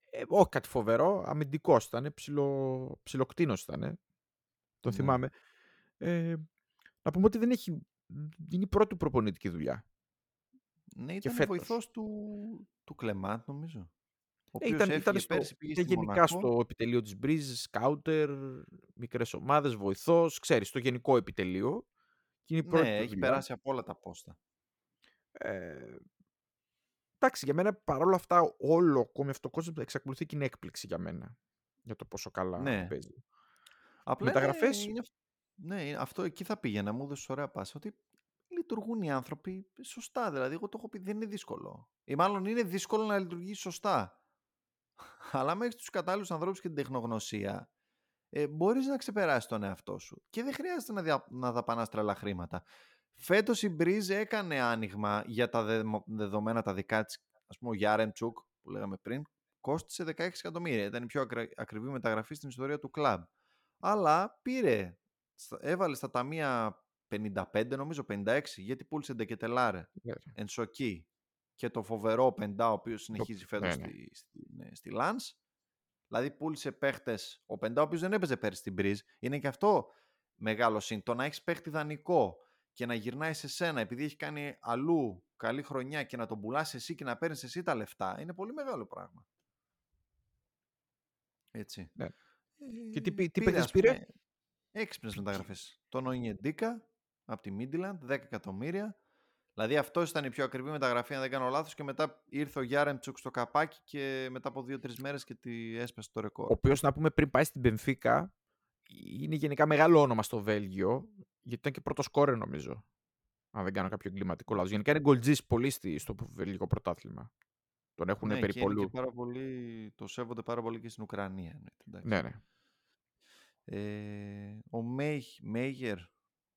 Speaker 2: Ε, όχι κάτι φοβερό, αμυντικός ήταν, ψιλο, ψιλοκτίνος ήταν. Το
Speaker 3: Ναι.
Speaker 2: θυμάμαι. Ε, να πούμε ότι δεν έχει, είναι η πρώτη του προπονητική δουλειά.
Speaker 3: ναι ήταν
Speaker 2: φέτος.
Speaker 3: βοηθός του, του Κλεμάντ νομίζω. Ο
Speaker 2: Ε,
Speaker 3: οποίος
Speaker 2: ήταν, ήταν
Speaker 3: έφυγε
Speaker 2: στο,
Speaker 3: πέρσι, πήγε
Speaker 2: και
Speaker 3: στη
Speaker 2: γενικά
Speaker 3: Μονακό.
Speaker 2: στο επιτελείο της Breeze, σκάουτερ, μικρές ομάδες, βοηθός, ξέρεις, στο γενικό επιτελείο. Και είναι η πρώτη
Speaker 3: Ναι,
Speaker 2: του
Speaker 3: έχει
Speaker 2: δουλειά.
Speaker 3: περάσει από όλα τα πόστα.
Speaker 2: Ε, εντάξει, για μένα παρόλα αυτά όλο ακόμη αυτό το concept εξακολουθεί και είναι έκπληξη για μένα. Για το πόσο καλά
Speaker 3: Ναι.
Speaker 2: παίζει.
Speaker 3: Απλά
Speaker 2: μεταγραφές-
Speaker 3: Είναι, είναι, αυ- ναι, είναι- αυτό εκεί θα πήγαινα, μου έδωσες ωραία πάσα. Ότι λειτουργούν οι άνθρωποι σωστά. Δηλαδή, εγώ το έχω πει, δεν είναι δύσκολο. Ή μάλλον είναι δύσκολο να λειτουργεί σωστά. (laughs) Αλλά μέχρι τους κατάλληλους ανθρώπους και την τεχνογνωσία, ε, μπορείς να ξεπεράσεις τον εαυτό σου. Και δεν χρειάζεται να, δια, να δαπανάς τρελά χρήματα. Φέτος η Breeze έκανε άνοιγμα για τα δεδο- δεδομένα τα δικά της. Α πούμε, ο Γιάρεμ Τσουκ, που λέγαμε πριν, κόστησε 16 εκατομμύρια. Ήταν η πιο ακρα- ακριβή μεταγραφή στην ιστορία του κλαμπ. Αλλά πήρε, στα- έβαλες στα ταμεία 55, νομίζω 56, γιατί πούλησε Ντεκετελάρε,
Speaker 2: Ναι.
Speaker 3: Ενσοκή και το φοβερό Πεντά, ο οποίος συνεχίζει φέτος
Speaker 2: ναι, ναι.
Speaker 3: στη, στη, ναι, στη Lens. Δηλαδή πούλησε παίχτες, ο Πεντά ο οποίος δεν έπαιζε πέρυσι στην Breeze. Είναι και αυτό μεγάλο συν. Το να έχεις παίχτη δανεικό και να γυρνάει σε σένα επειδή έχει κάνει αλλού καλή χρονιά και να τον πουλάς εσύ και να παίρνεις εσύ τα λεφτά είναι πολύ μεγάλο πράγμα. Έτσι.
Speaker 2: Ναι.
Speaker 3: Ε,
Speaker 2: Και τι πή- τι
Speaker 3: πήρε,
Speaker 2: παίκτες
Speaker 3: ας πούμε,
Speaker 2: πήρε;
Speaker 3: Έξυπνες μεταγραφές. Τον Ονιεντίκα από τη Midland, 10 εκατομμύρια. Δηλαδή αυτό ήταν η πιο ακριβή μεταγραφή, αν δεν κάνω λάθος, και μετά ήρθε ο Γιάρεμτσουκ στο καπάκι και μετά από 2-3 μέρες και τη έσπασε το
Speaker 2: Ο
Speaker 3: ρεκόρ.
Speaker 2: οποίος να πούμε πριν πάει στην Πενφύκα είναι γενικά μεγάλο όνομα στο Βέλγιο, γιατί ήταν και πρώτο σκόρε νομίζω. Αν δεν κάνω κάποιο εγκληματικό λάθος. Γενικά είναι γκολτζής πολύ στη- στο βελγικό πρωτάθλημα. Τον έχουν
Speaker 3: Ναι, και είναι
Speaker 2: περιπολού.
Speaker 3: και πάρα πολύ, το σέβονται πάρα πολύ και στην Ουκρανία. εννοείται, εντάξει.
Speaker 2: Ναι, ναι.
Speaker 3: Ε, ο Μέιγ, Μέιγερ,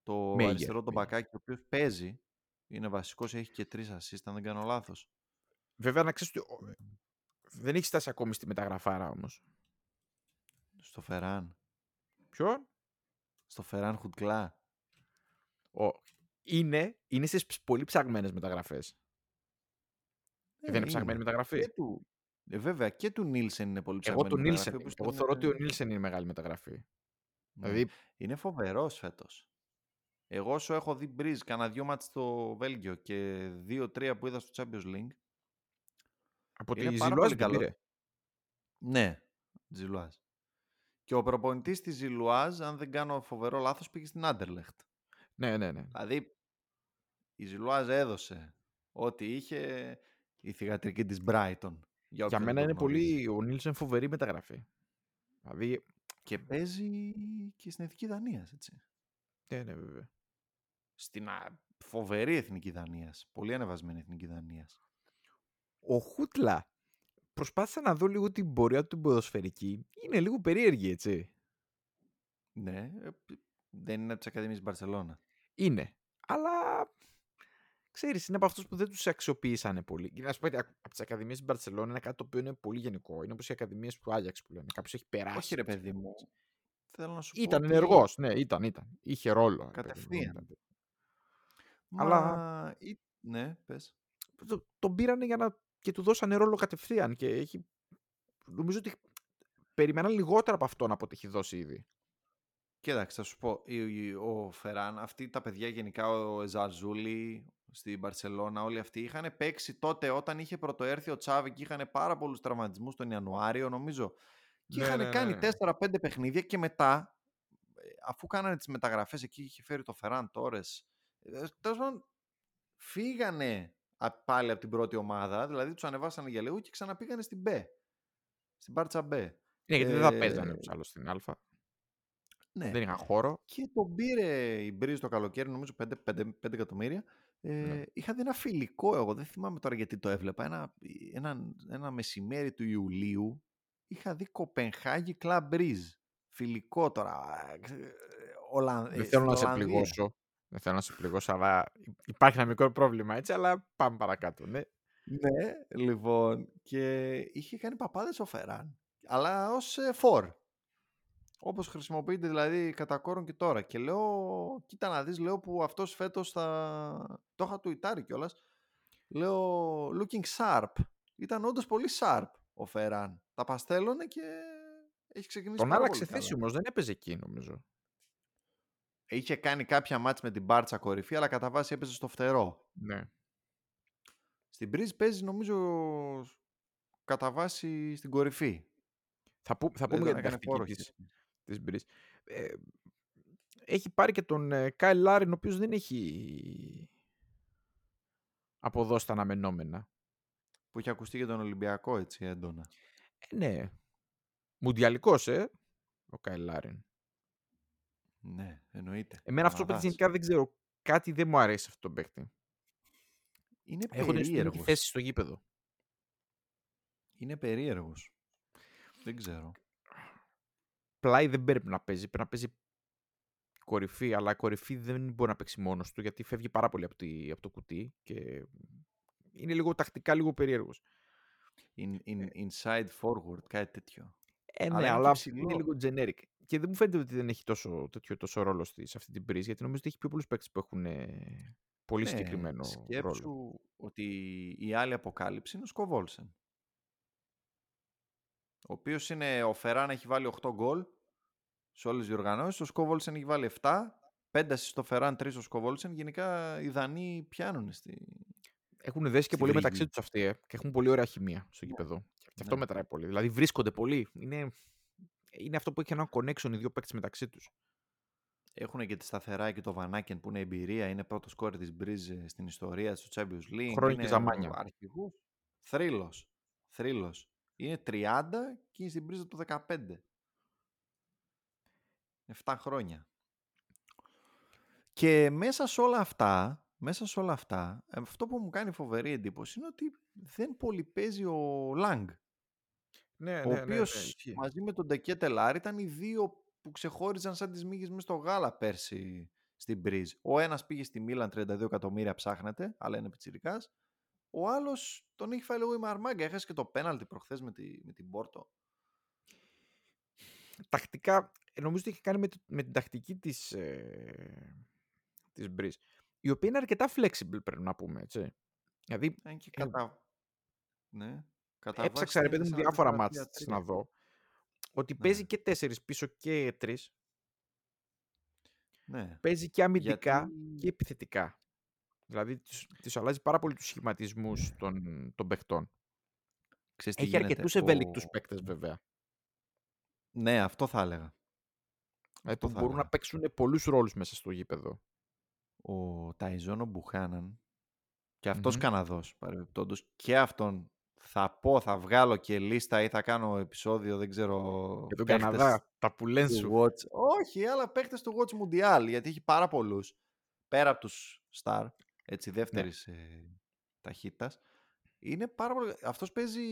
Speaker 3: το
Speaker 2: Μέιγερ,
Speaker 3: αριστερό τον
Speaker 2: Μέιγερ.
Speaker 3: μπακάκι, ο οποίος παίζει, είναι βασικός, έχει και τρεις assist, αν δεν κάνω λάθος.
Speaker 2: Βέβαια να ξέρεις ότι ο- δεν έχει φτάσει ακόμη στη μεταγραφάρα όμως.
Speaker 3: Στο Φεράν.
Speaker 2: Ποιον;
Speaker 3: Στο Φεράν Χουτκλά.
Speaker 2: Ο... Είναι, είναι στις πολύ ψαγμένες μεταγραφές.
Speaker 3: Ε,
Speaker 2: δεν είναι ψαγμένη μεταγραφή.
Speaker 3: Και του, ε, βέβαια, και του Νίλσεν είναι πολύ
Speaker 2: Εγώ
Speaker 3: ψαγμένη
Speaker 2: τον
Speaker 3: μεταγραφή,
Speaker 2: Νίλσεν.
Speaker 3: όπως
Speaker 2: Εγώ
Speaker 3: ήταν,
Speaker 2: θεωρώ ότι ο
Speaker 3: ε,
Speaker 2: Νίλσεν είναι μεγάλη μεταγραφή.
Speaker 3: Ναι.
Speaker 2: Δηλαδή
Speaker 3: Είναι φοβερός φέτος. Εγώ όσο έχω δει μπριζ κάνα δυο μάτς στο Βέλγιο και δύο-τρία που είδα στο Champions League.
Speaker 2: από τη
Speaker 3: είναι πάρα
Speaker 2: Ζιλουάζ
Speaker 3: πολύ
Speaker 2: δεν
Speaker 3: καλό.
Speaker 2: πήρε;
Speaker 3: Ναι, Ζιλουάζ. Και ο προπονητής της Ζιλουάζ, αν δεν κάνω φοβερό λάθος, πήγε στην Άντερλεχτ.
Speaker 2: Ναι, ναι, ναι.
Speaker 3: Δηλαδή, η Ζιλουάζ έδωσε ό,τι είχε η θηγατρική της Brighton. Για,
Speaker 2: Για
Speaker 3: όποιον δεν
Speaker 2: μένα
Speaker 3: το
Speaker 2: είναι
Speaker 3: γνωρίζει.
Speaker 2: πολύ. Ο Νίλσεν φοβερή μεταγραφή. Δηλαδή.
Speaker 3: Και παίζει και στην Εθνική Δανία, έτσι.
Speaker 2: Ναι, ναι, βέβαια.
Speaker 3: Στην α, φοβερή Εθνική Δανίας. Πολύ ανεβασμένη Εθνική Δανίας.
Speaker 2: Ο Χούτλα. Προσπάθησα να δω λίγο την πορεία του ποδοσφαιρική. Είναι λίγο περίεργη, έτσι.
Speaker 3: Ναι, ε, π- δεν είναι από τις Ακαδημίες Μπαρσελόνα.
Speaker 2: Είναι. Αλλά. Ξέρεις, είναι από αυτούς που δεν τους αξιοποίησαν πολύ. Και να σου πω, ότι από τις Ακαδημίες της Μπαρτσελώνα είναι κάτι το οποίο είναι πολύ γενικό. Είναι όπως οι Ακαδημίες του Άγιαξ που λένε. Κάποιος έχει περάσει.
Speaker 3: Όχι, ρε
Speaker 2: από τις
Speaker 3: παιδί μου.
Speaker 2: Ακαδημίες.
Speaker 3: Θέλω να σου πω.
Speaker 2: Ήταν
Speaker 3: ότι-
Speaker 2: ενεργός, ναι, ήταν, ήταν. Είχε ρόλο. ρε παιδί μου,
Speaker 3: Κατευθείαν.
Speaker 2: ήταν-
Speaker 3: Μα...
Speaker 2: Αλλά-
Speaker 3: ή- Ναι, πες.
Speaker 2: το, τον πήρανε για να και του δώσανε ρόλο κατευθείαν και έχει, νομίζω ότι περιμέναν λιγότερα από αυτόν από ό,τι έχει δώσει ήδη.
Speaker 3: Κοίταξε, θα σου πω, ο Φεράν, αυτοί τα παιδιά γενικά, ο Εζαρζούλη στην Μπαρσελόνα, όλοι αυτοί είχαν παίξει τότε όταν είχε πρωτοέρθει ο Τσάβη και είχαν πάρα πολλούς τραυματισμούς τον Ιανουάριο, νομίζω. Και ναι, είχαν ναι, κάνει ναι. 4-5 παιχνίδια και μετά, ε, αφού κάνανε τις μεταγραφές, εκεί είχε φέρει το Φεράν Τόρε. Τέλος πάντων, φύγανε πάλι από την πρώτη ομάδα, δηλαδή τους ανεβάσανε για λίγο και ξαναπήγανε στην B. Στην Μπάρτσα B.
Speaker 2: Ναι, γιατί ε, δεν θα παίζανε τους άλλους στην Α. Ναι. Δεν είχαν χώρο.
Speaker 3: Και τον πήρε η Μπρίζ το καλοκαίρι, νομίζω 5, 5, 5 εκατομμύρια. Ε, ναι. Είχα δει ένα φιλικό εγώ, δεν θυμάμαι τώρα γιατί το έβλεπα. Ένα, ένα, ένα μεσημέρι του Ιουλίου είχα δει Κοπενχάγη Club Breeze. Φιλικό τώρα.
Speaker 2: Ολα... Δεν θέλω να σε πληγώσω. Δεν θέλω να σε πληγώσω, αλλά υπάρχει ένα μικρό πρόβλημα έτσι, αλλά πάμε παρακάτω. Ναι,
Speaker 3: ναι λοιπόν. Και είχε κάνει παπάδες ο Φεράν. Αλλά ως ε, φορ. Όπως χρησιμοποιείται δηλαδή κατά κόρον και τώρα. Και λέω, κοίτα να δεις, λέω που αυτός φέτος θα... Το είχα του Ιτάρι κιόλας. Λέω, looking sharp. Ήταν όντως πολύ sharp ο Φεράν. Τα παστέλωνε και έχει ξεκινήσει
Speaker 2: Τον άλλαξε θέση όμως, δεν έπαιζε εκεί νομίζω.
Speaker 3: Είχε κάνει κάποια μάτς με την Μπάρτσα κορυφή, αλλά κατά βάση έπαιζε στο φτερό.
Speaker 2: Ναι.
Speaker 3: Στην Μπριζ παίζει νομίζω κατά βάση στην κορυφή.
Speaker 2: Θα, που, θα πούμε για την τακτική της, της Μπριζ. Ε, έχει πάρει και τον ε, Κάιλ Λάριν, ο οποίος δεν έχει αποδώσει τα αναμενόμενα.
Speaker 3: Που έχει ακουστεί για τον Ολυμπιακό έτσι έντονα.
Speaker 2: Ε, ναι. Μουντιαλικός, ε, ο Κάιλ Λάριν.
Speaker 3: Ναι, εννοείται.
Speaker 2: Εμένα αυτό που γενικά δεν ξέρω. Κάτι δεν μου αρέσει αυτό το παίκτη.
Speaker 3: Είναι περίεργος.
Speaker 2: Έχει θέση στο γήπεδο.
Speaker 3: Είναι περίεργος. Δεν ξέρω.
Speaker 2: Πλάι δεν πρέπει να παίζει. Πρέπει να παίζει κορυφή, αλλά κορυφή δεν μπορεί να παίξει μόνος του γιατί φεύγει πάρα πολύ από, τη, από το κουτί και είναι λίγο τακτικά λίγο περίεργος.
Speaker 3: In, in, inside forward, κάτι τέτοιο.
Speaker 2: Ε, ναι, αλλά, αλλά είναι λίγο generic και δεν μου φαίνεται ότι δεν έχει τόσο, τέτοιο, τόσο ρόλο στη, σε αυτή την πρίζ, γιατί νομίζω ότι έχει πιο πολλούς παίκτες που έχουν ε, πολύ ναι, συγκεκριμένο σκέψου ρόλο.
Speaker 3: ότι η άλλη αποκάλυψη είναι ο Σκοβόλσεν. Ο οποίος είναι, ο Φεράν έχει βάλει 8 γκολ σε όλες τις διοργανώσεις. Ο Σκοβόλσεν έχει βάλει 7. 5 στο Φεράν, 3 στο Σκοβόλσεν. Γενικά οι Δανείοι πιάνουν στη.
Speaker 2: Έχουν δέσει και πολύ μεταξύ τους αυτοί ε, και έχουν πολύ ωραία χημεία στο ναι. γήπεδο. Και αυτό ναι. μετράει πολύ. Δηλαδή βρίσκονται πολύ. Είναι είναι αυτό που έχει ένα connection οι δύο παίκτες μεταξύ τους.
Speaker 3: Έχουν και τη σταθερά και το Βανάκεν που είναι εμπειρία, είναι πρώτο σκόρ της Μπρίζ στην ιστορία του Champions League.
Speaker 2: Χρόνια και ζαμάνια.
Speaker 3: Αρχηγούς. Θρύλος. Θρύλος. Είναι 30 και είναι στην Μπρίζ το 15. 7 χρόνια. Και μέσα σε όλα αυτά, μέσα σε όλα αυτά, αυτό που μου κάνει φοβερή εντύπωση είναι ότι δεν πολύ παίζει ο Λάγκ.
Speaker 2: Ναι,
Speaker 3: ο ναι, οποίος ναι, μαζί με τον Ντεκέτελάρ ήταν οι δύο που ξεχώριζαν σαν τις μύγες μέσα στο γάλα πέρσι στην Μπρίζ. Ο ένας πήγε στη Μίλαν 32 εκατομμύρια ψάχνεται, αλλά είναι πιτσιρικάς. Ο άλλος τον έχει φάει λίγο η Μαρμάγκα. Έχασε και το πέναλτι προχθές με, τη, με την Πόρτο.
Speaker 2: Τακτικά, νομίζω ότι έχει κάνει με, με την τακτική της, ε, της Μπρίζ. Η οποία είναι αρκετά flexible πρέπει να πούμε, έτσι. Δηλαδή,
Speaker 3: και κατά... Ναι.
Speaker 2: Κατά Έψαξα ρε παιδί μου διάφορα μάτια να δω. Ότι ναι. παίζει και τέσσερις πίσω και τρεις.
Speaker 3: Ναι.
Speaker 2: Παίζει και αμυντικά και επιθετικά. Δηλαδή τους αλλάζει πάρα πολύ τους σχηματισμούς των, των παιχτών. Έχει αρκετούς ο... ευέλικτους παίκτες βέβαια.
Speaker 3: Ναι, αυτό θα έλεγα.
Speaker 2: Ε, που μπορούν να παίξουν πολλούς ρόλους μέσα στο γήπεδο.
Speaker 3: Ο Ταϊζόνο Μπουχάναν και αυτός mm-hmm. Καναδός παρεμπιπτόντως και αυτόν θα πω, θα βγάλω και λίστα ή θα κάνω επεισόδιο, δεν ξέρω.
Speaker 2: Για τον Καναδά, τα πουλέν σου.
Speaker 3: Watch. Όχι, αλλά παίχτες του Watch Mundial, γιατί έχει πάρα πολλούς. Πέρα από τους Star, έτσι, δεύτερης ναι. ε, ταχύτητας. Είναι πάρα πολύ. Αυτός παίζει.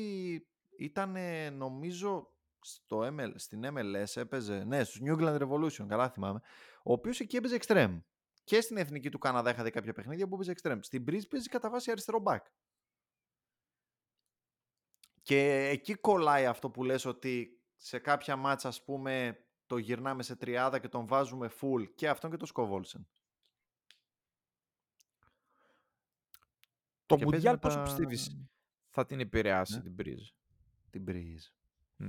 Speaker 3: Ήταν, νομίζω, στο ML, στην MLS έπαιζε. Ναι, στους New England Revolution, καλά θυμάμαι. Ο οποίος εκεί έπαιζε extreme. Και στην εθνική του Καναδά είχα δει κάποια παιχνίδια που έπαιζε extreme. Στην Breeze παίζει κατά βάση αριστερό back. Και εκεί κολλάει αυτό που λες ότι σε κάποια μάτσα ας πούμε το γυρνάμε σε τριάδα και τον βάζουμε full και αυτόν και το Σκοβόλσεν.
Speaker 2: Το
Speaker 3: Και παίζει
Speaker 2: Μουντιάλ
Speaker 3: με
Speaker 2: πόσο
Speaker 3: τα...
Speaker 2: πιστεύεις; θα την επηρεάσει
Speaker 3: Ναι,
Speaker 2: την Μπρίζ.
Speaker 3: την Breeze.
Speaker 2: Μμ.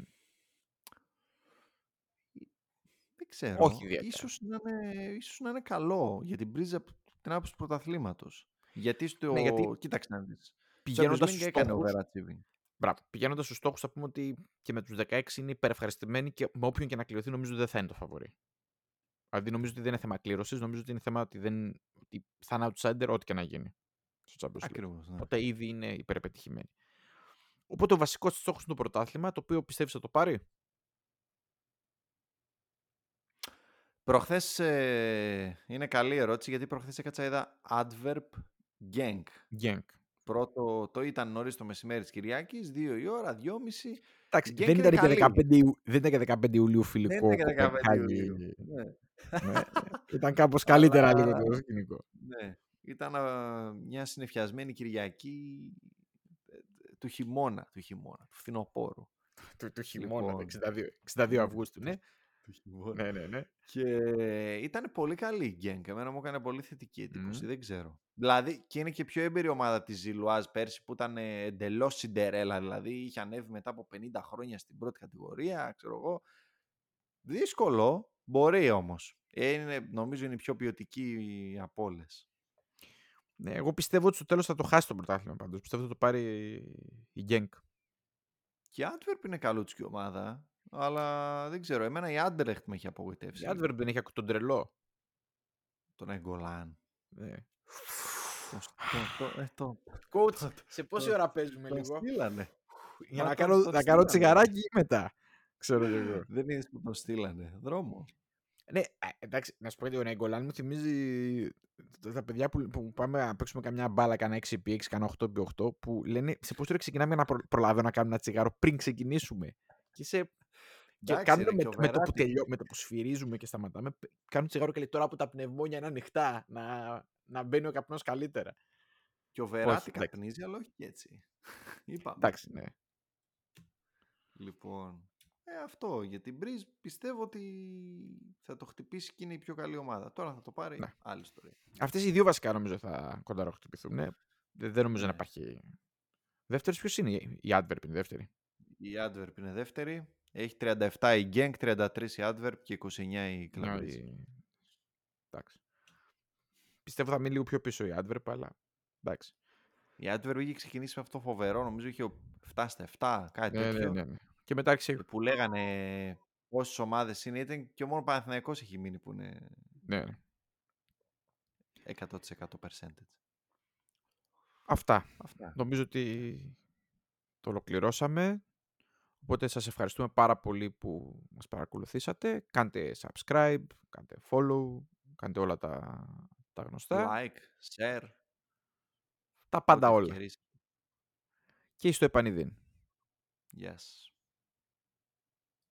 Speaker 3: Δεν ξέρω.
Speaker 2: Όχι ιδιαίτερα.
Speaker 3: Ίσως να είναι, ίσως να είναι καλό για την Breeze από την άποψη του πρωταθλήματος. Γιατί στο...
Speaker 2: Ναι, γιατί
Speaker 3: Κοίταξε να δεις. Στο
Speaker 2: πηγαίνοντας
Speaker 3: Champions League
Speaker 2: στους
Speaker 3: έκανε
Speaker 2: στόχους,
Speaker 3: overachieving.
Speaker 2: μπράβο, πηγαίνοντας στους στόχους θα πούμε ότι και με τους 16 είναι υπερευχαριστημένοι και με όποιον και να κληρωθεί νομίζω ότι δεν θα είναι το φαβορή. Δηλαδή νομίζω ότι δεν είναι θέμα κλήρωσης, νομίζω ότι είναι θέμα ότι, δεν, ότι θα είναι outsider ό,τι και να γίνει στο Champions League.
Speaker 3: Ακριβώς, ναι.
Speaker 2: Οπότε ήδη είναι υπερπετυχημένοι. Οπότε ο βασικός της στόχος είναι το πρωτάθλημα, το οποίο πιστεύεις θα το πάρει;
Speaker 3: Προχθές ε, είναι καλή ερώτηση γιατί προχθές έκατσα είδα Adverb Genk.
Speaker 2: Genk.
Speaker 3: Πρώτο, το ήταν νωρίς το μεσημέρι της Κυριακής, 2 η ώρα, 2.30.
Speaker 2: Εντάξει,
Speaker 3: Genk
Speaker 2: δεν
Speaker 3: είναι
Speaker 2: ήταν, και
Speaker 3: καλή.
Speaker 2: 15, Ιου- δεν ήταν και 15 Ιουλίου
Speaker 3: Δεν
Speaker 2: φιλικό
Speaker 3: ήταν και 15
Speaker 2: Κοπενχάγη.
Speaker 3: Ιουλίου. Ναι.
Speaker 2: Ναι, ήταν κάπως (laughs) καλύτερα λίγο
Speaker 3: Αλλά-
Speaker 2: το σκηνικό.
Speaker 3: Ναι. Ήταν α, μια συνεφιασμένη Κυριακή ε, του χειμώνα, του χειμώνα, του φθινοπόρου.
Speaker 2: Του, του χειμώνα,
Speaker 3: Λοιπόν.
Speaker 2: 62, 62 Αυγούστου, ναι.
Speaker 3: Του χειμώνα.
Speaker 2: ναι, ναι, ναι.
Speaker 3: Και ήταν πολύ καλή η Γκένκ. Εμένα μου έκανε πολύ θετική εντύπωση.
Speaker 2: Μμμ.
Speaker 3: Δεν ξέρω. Δηλαδή και είναι και πιο έμπειρη ομάδα της Ζιλουάζ πέρσι που ήταν εντελώς Σιντερέλα. Δηλαδή είχε ανέβει μετά από 50 χρόνια στην πρώτη κατηγορία. Ξέρω εγώ. Δύσκολο. Μπορεί όμως. Είναι, νομίζω είναι η πιο ποιοτική από όλες.
Speaker 2: Ναι, εγώ πιστεύω ότι στο τέλος θα το χάσει το πρωτάθλημα πάντως. Πιστεύω ότι θα το πάρει η Genk.
Speaker 3: Και η Antwerp είναι καλούτσικη ομάδα. Αλλά δεν ξέρω. Εμένα η Anderlecht με έχει απογοητεύσει.
Speaker 2: Η Adverb δεν έχει ακούει τον τρελό.
Speaker 3: Τον Εγκολάν.
Speaker 2: Ναι.
Speaker 3: Το, το, το, ε, το,
Speaker 2: Coach, σε πόση
Speaker 3: το-
Speaker 2: ώρα παίζουμε
Speaker 3: το
Speaker 2: λίγο;
Speaker 3: στείλανε.
Speaker 2: Για
Speaker 3: Μα
Speaker 2: να
Speaker 3: το-
Speaker 2: κάνω,
Speaker 3: το
Speaker 2: να κάνω
Speaker 3: στείλανε.
Speaker 2: τσιγαράκι ή μετά. Ξέρω κι εγώ.
Speaker 3: Δεν είναι που το στείλανε. Δρόμο.
Speaker 2: Ναι, ε, εντάξει, να σου πω γιατί ο Νεγκολάν μου θυμίζει τα- τα παιδιά που, που πάμε να παίξουμε καμιά μπάλα, κανένα 6x6, κανένα 8x8, που λένε σε πόση ώρα ξεκινάμε να προ, προλάβω να κάνουμε ένα τσιγάρο πριν ξεκινήσουμε. Και, σε, και
Speaker 3: Εντάξει,
Speaker 2: κάνουν
Speaker 3: ρε,
Speaker 2: με,
Speaker 3: και ο
Speaker 2: με, το που
Speaker 3: Verratti-
Speaker 2: τελειώ, με το που σφυρίζουμε και σταματάμε, π- κάνουν τσιγάρο και λέει τώρα που τα πνευμόνια είναι ανοιχτά, να, να μπαίνει ο καπνός καλύτερα.
Speaker 3: Και ο Βεράτη
Speaker 2: εντάξει.
Speaker 3: καπνίζει, αλλά όχι και έτσι. (laughs) Είπαμε.
Speaker 2: Εντάξει, ναι.
Speaker 3: Λοιπόν, ε, αυτό για την Breeze πιστεύω ότι θα το χτυπήσει και είναι η πιο καλή ομάδα. Τώρα θα το πάρει
Speaker 2: Ναι.
Speaker 3: άλλη ιστορία.
Speaker 2: Αυτές οι δύο βασικά νομίζω θα κονταροχτυπηθούν. Ναι. Δεν, δεν νομίζω να
Speaker 3: Ναι.
Speaker 2: υπάρχει... Δεύτερος ποιος είναι, η Adverb είναι η δεύτερη.
Speaker 3: Η Adverb είναι δεύτερη. Έχει 37 η Genk, 33 η Adverb και 29 η
Speaker 2: Ναι,
Speaker 3: Club
Speaker 2: η- Εντάξει. Πιστεύω θα μείνει λίγο πιο πίσω η Adverb, αλλά εντάξει.
Speaker 3: Η Adverb είχε ξεκινήσει με αυτό φοβερό, νομίζω είχε 7 στα 7, κάτι
Speaker 2: Ναι, ναι,
Speaker 3: τέτοιο.
Speaker 2: ναι, ναι. Και μετά άρχισε...
Speaker 3: Που λέγανε πόσες ομάδες είναι, ήταν και ο μόνος Παναθηναϊκός έχει μείνει που είναι
Speaker 2: Ναι, ναι.
Speaker 3: 100% percentage.
Speaker 2: Αυτά.
Speaker 3: Αυτά.
Speaker 2: Νομίζω ότι το ολοκληρώσαμε. Οπότε σας ευχαριστούμε πάρα πολύ που μας παρακολουθήσατε. Κάντε subscribe, κάντε follow, κάντε όλα τα, τα γνωστά.
Speaker 3: Like, share,
Speaker 2: Τα πάντα
Speaker 3: ό,τι
Speaker 2: όλα.
Speaker 3: ευκαιρίες.
Speaker 2: Και στο επανειδήν.
Speaker 3: Yes.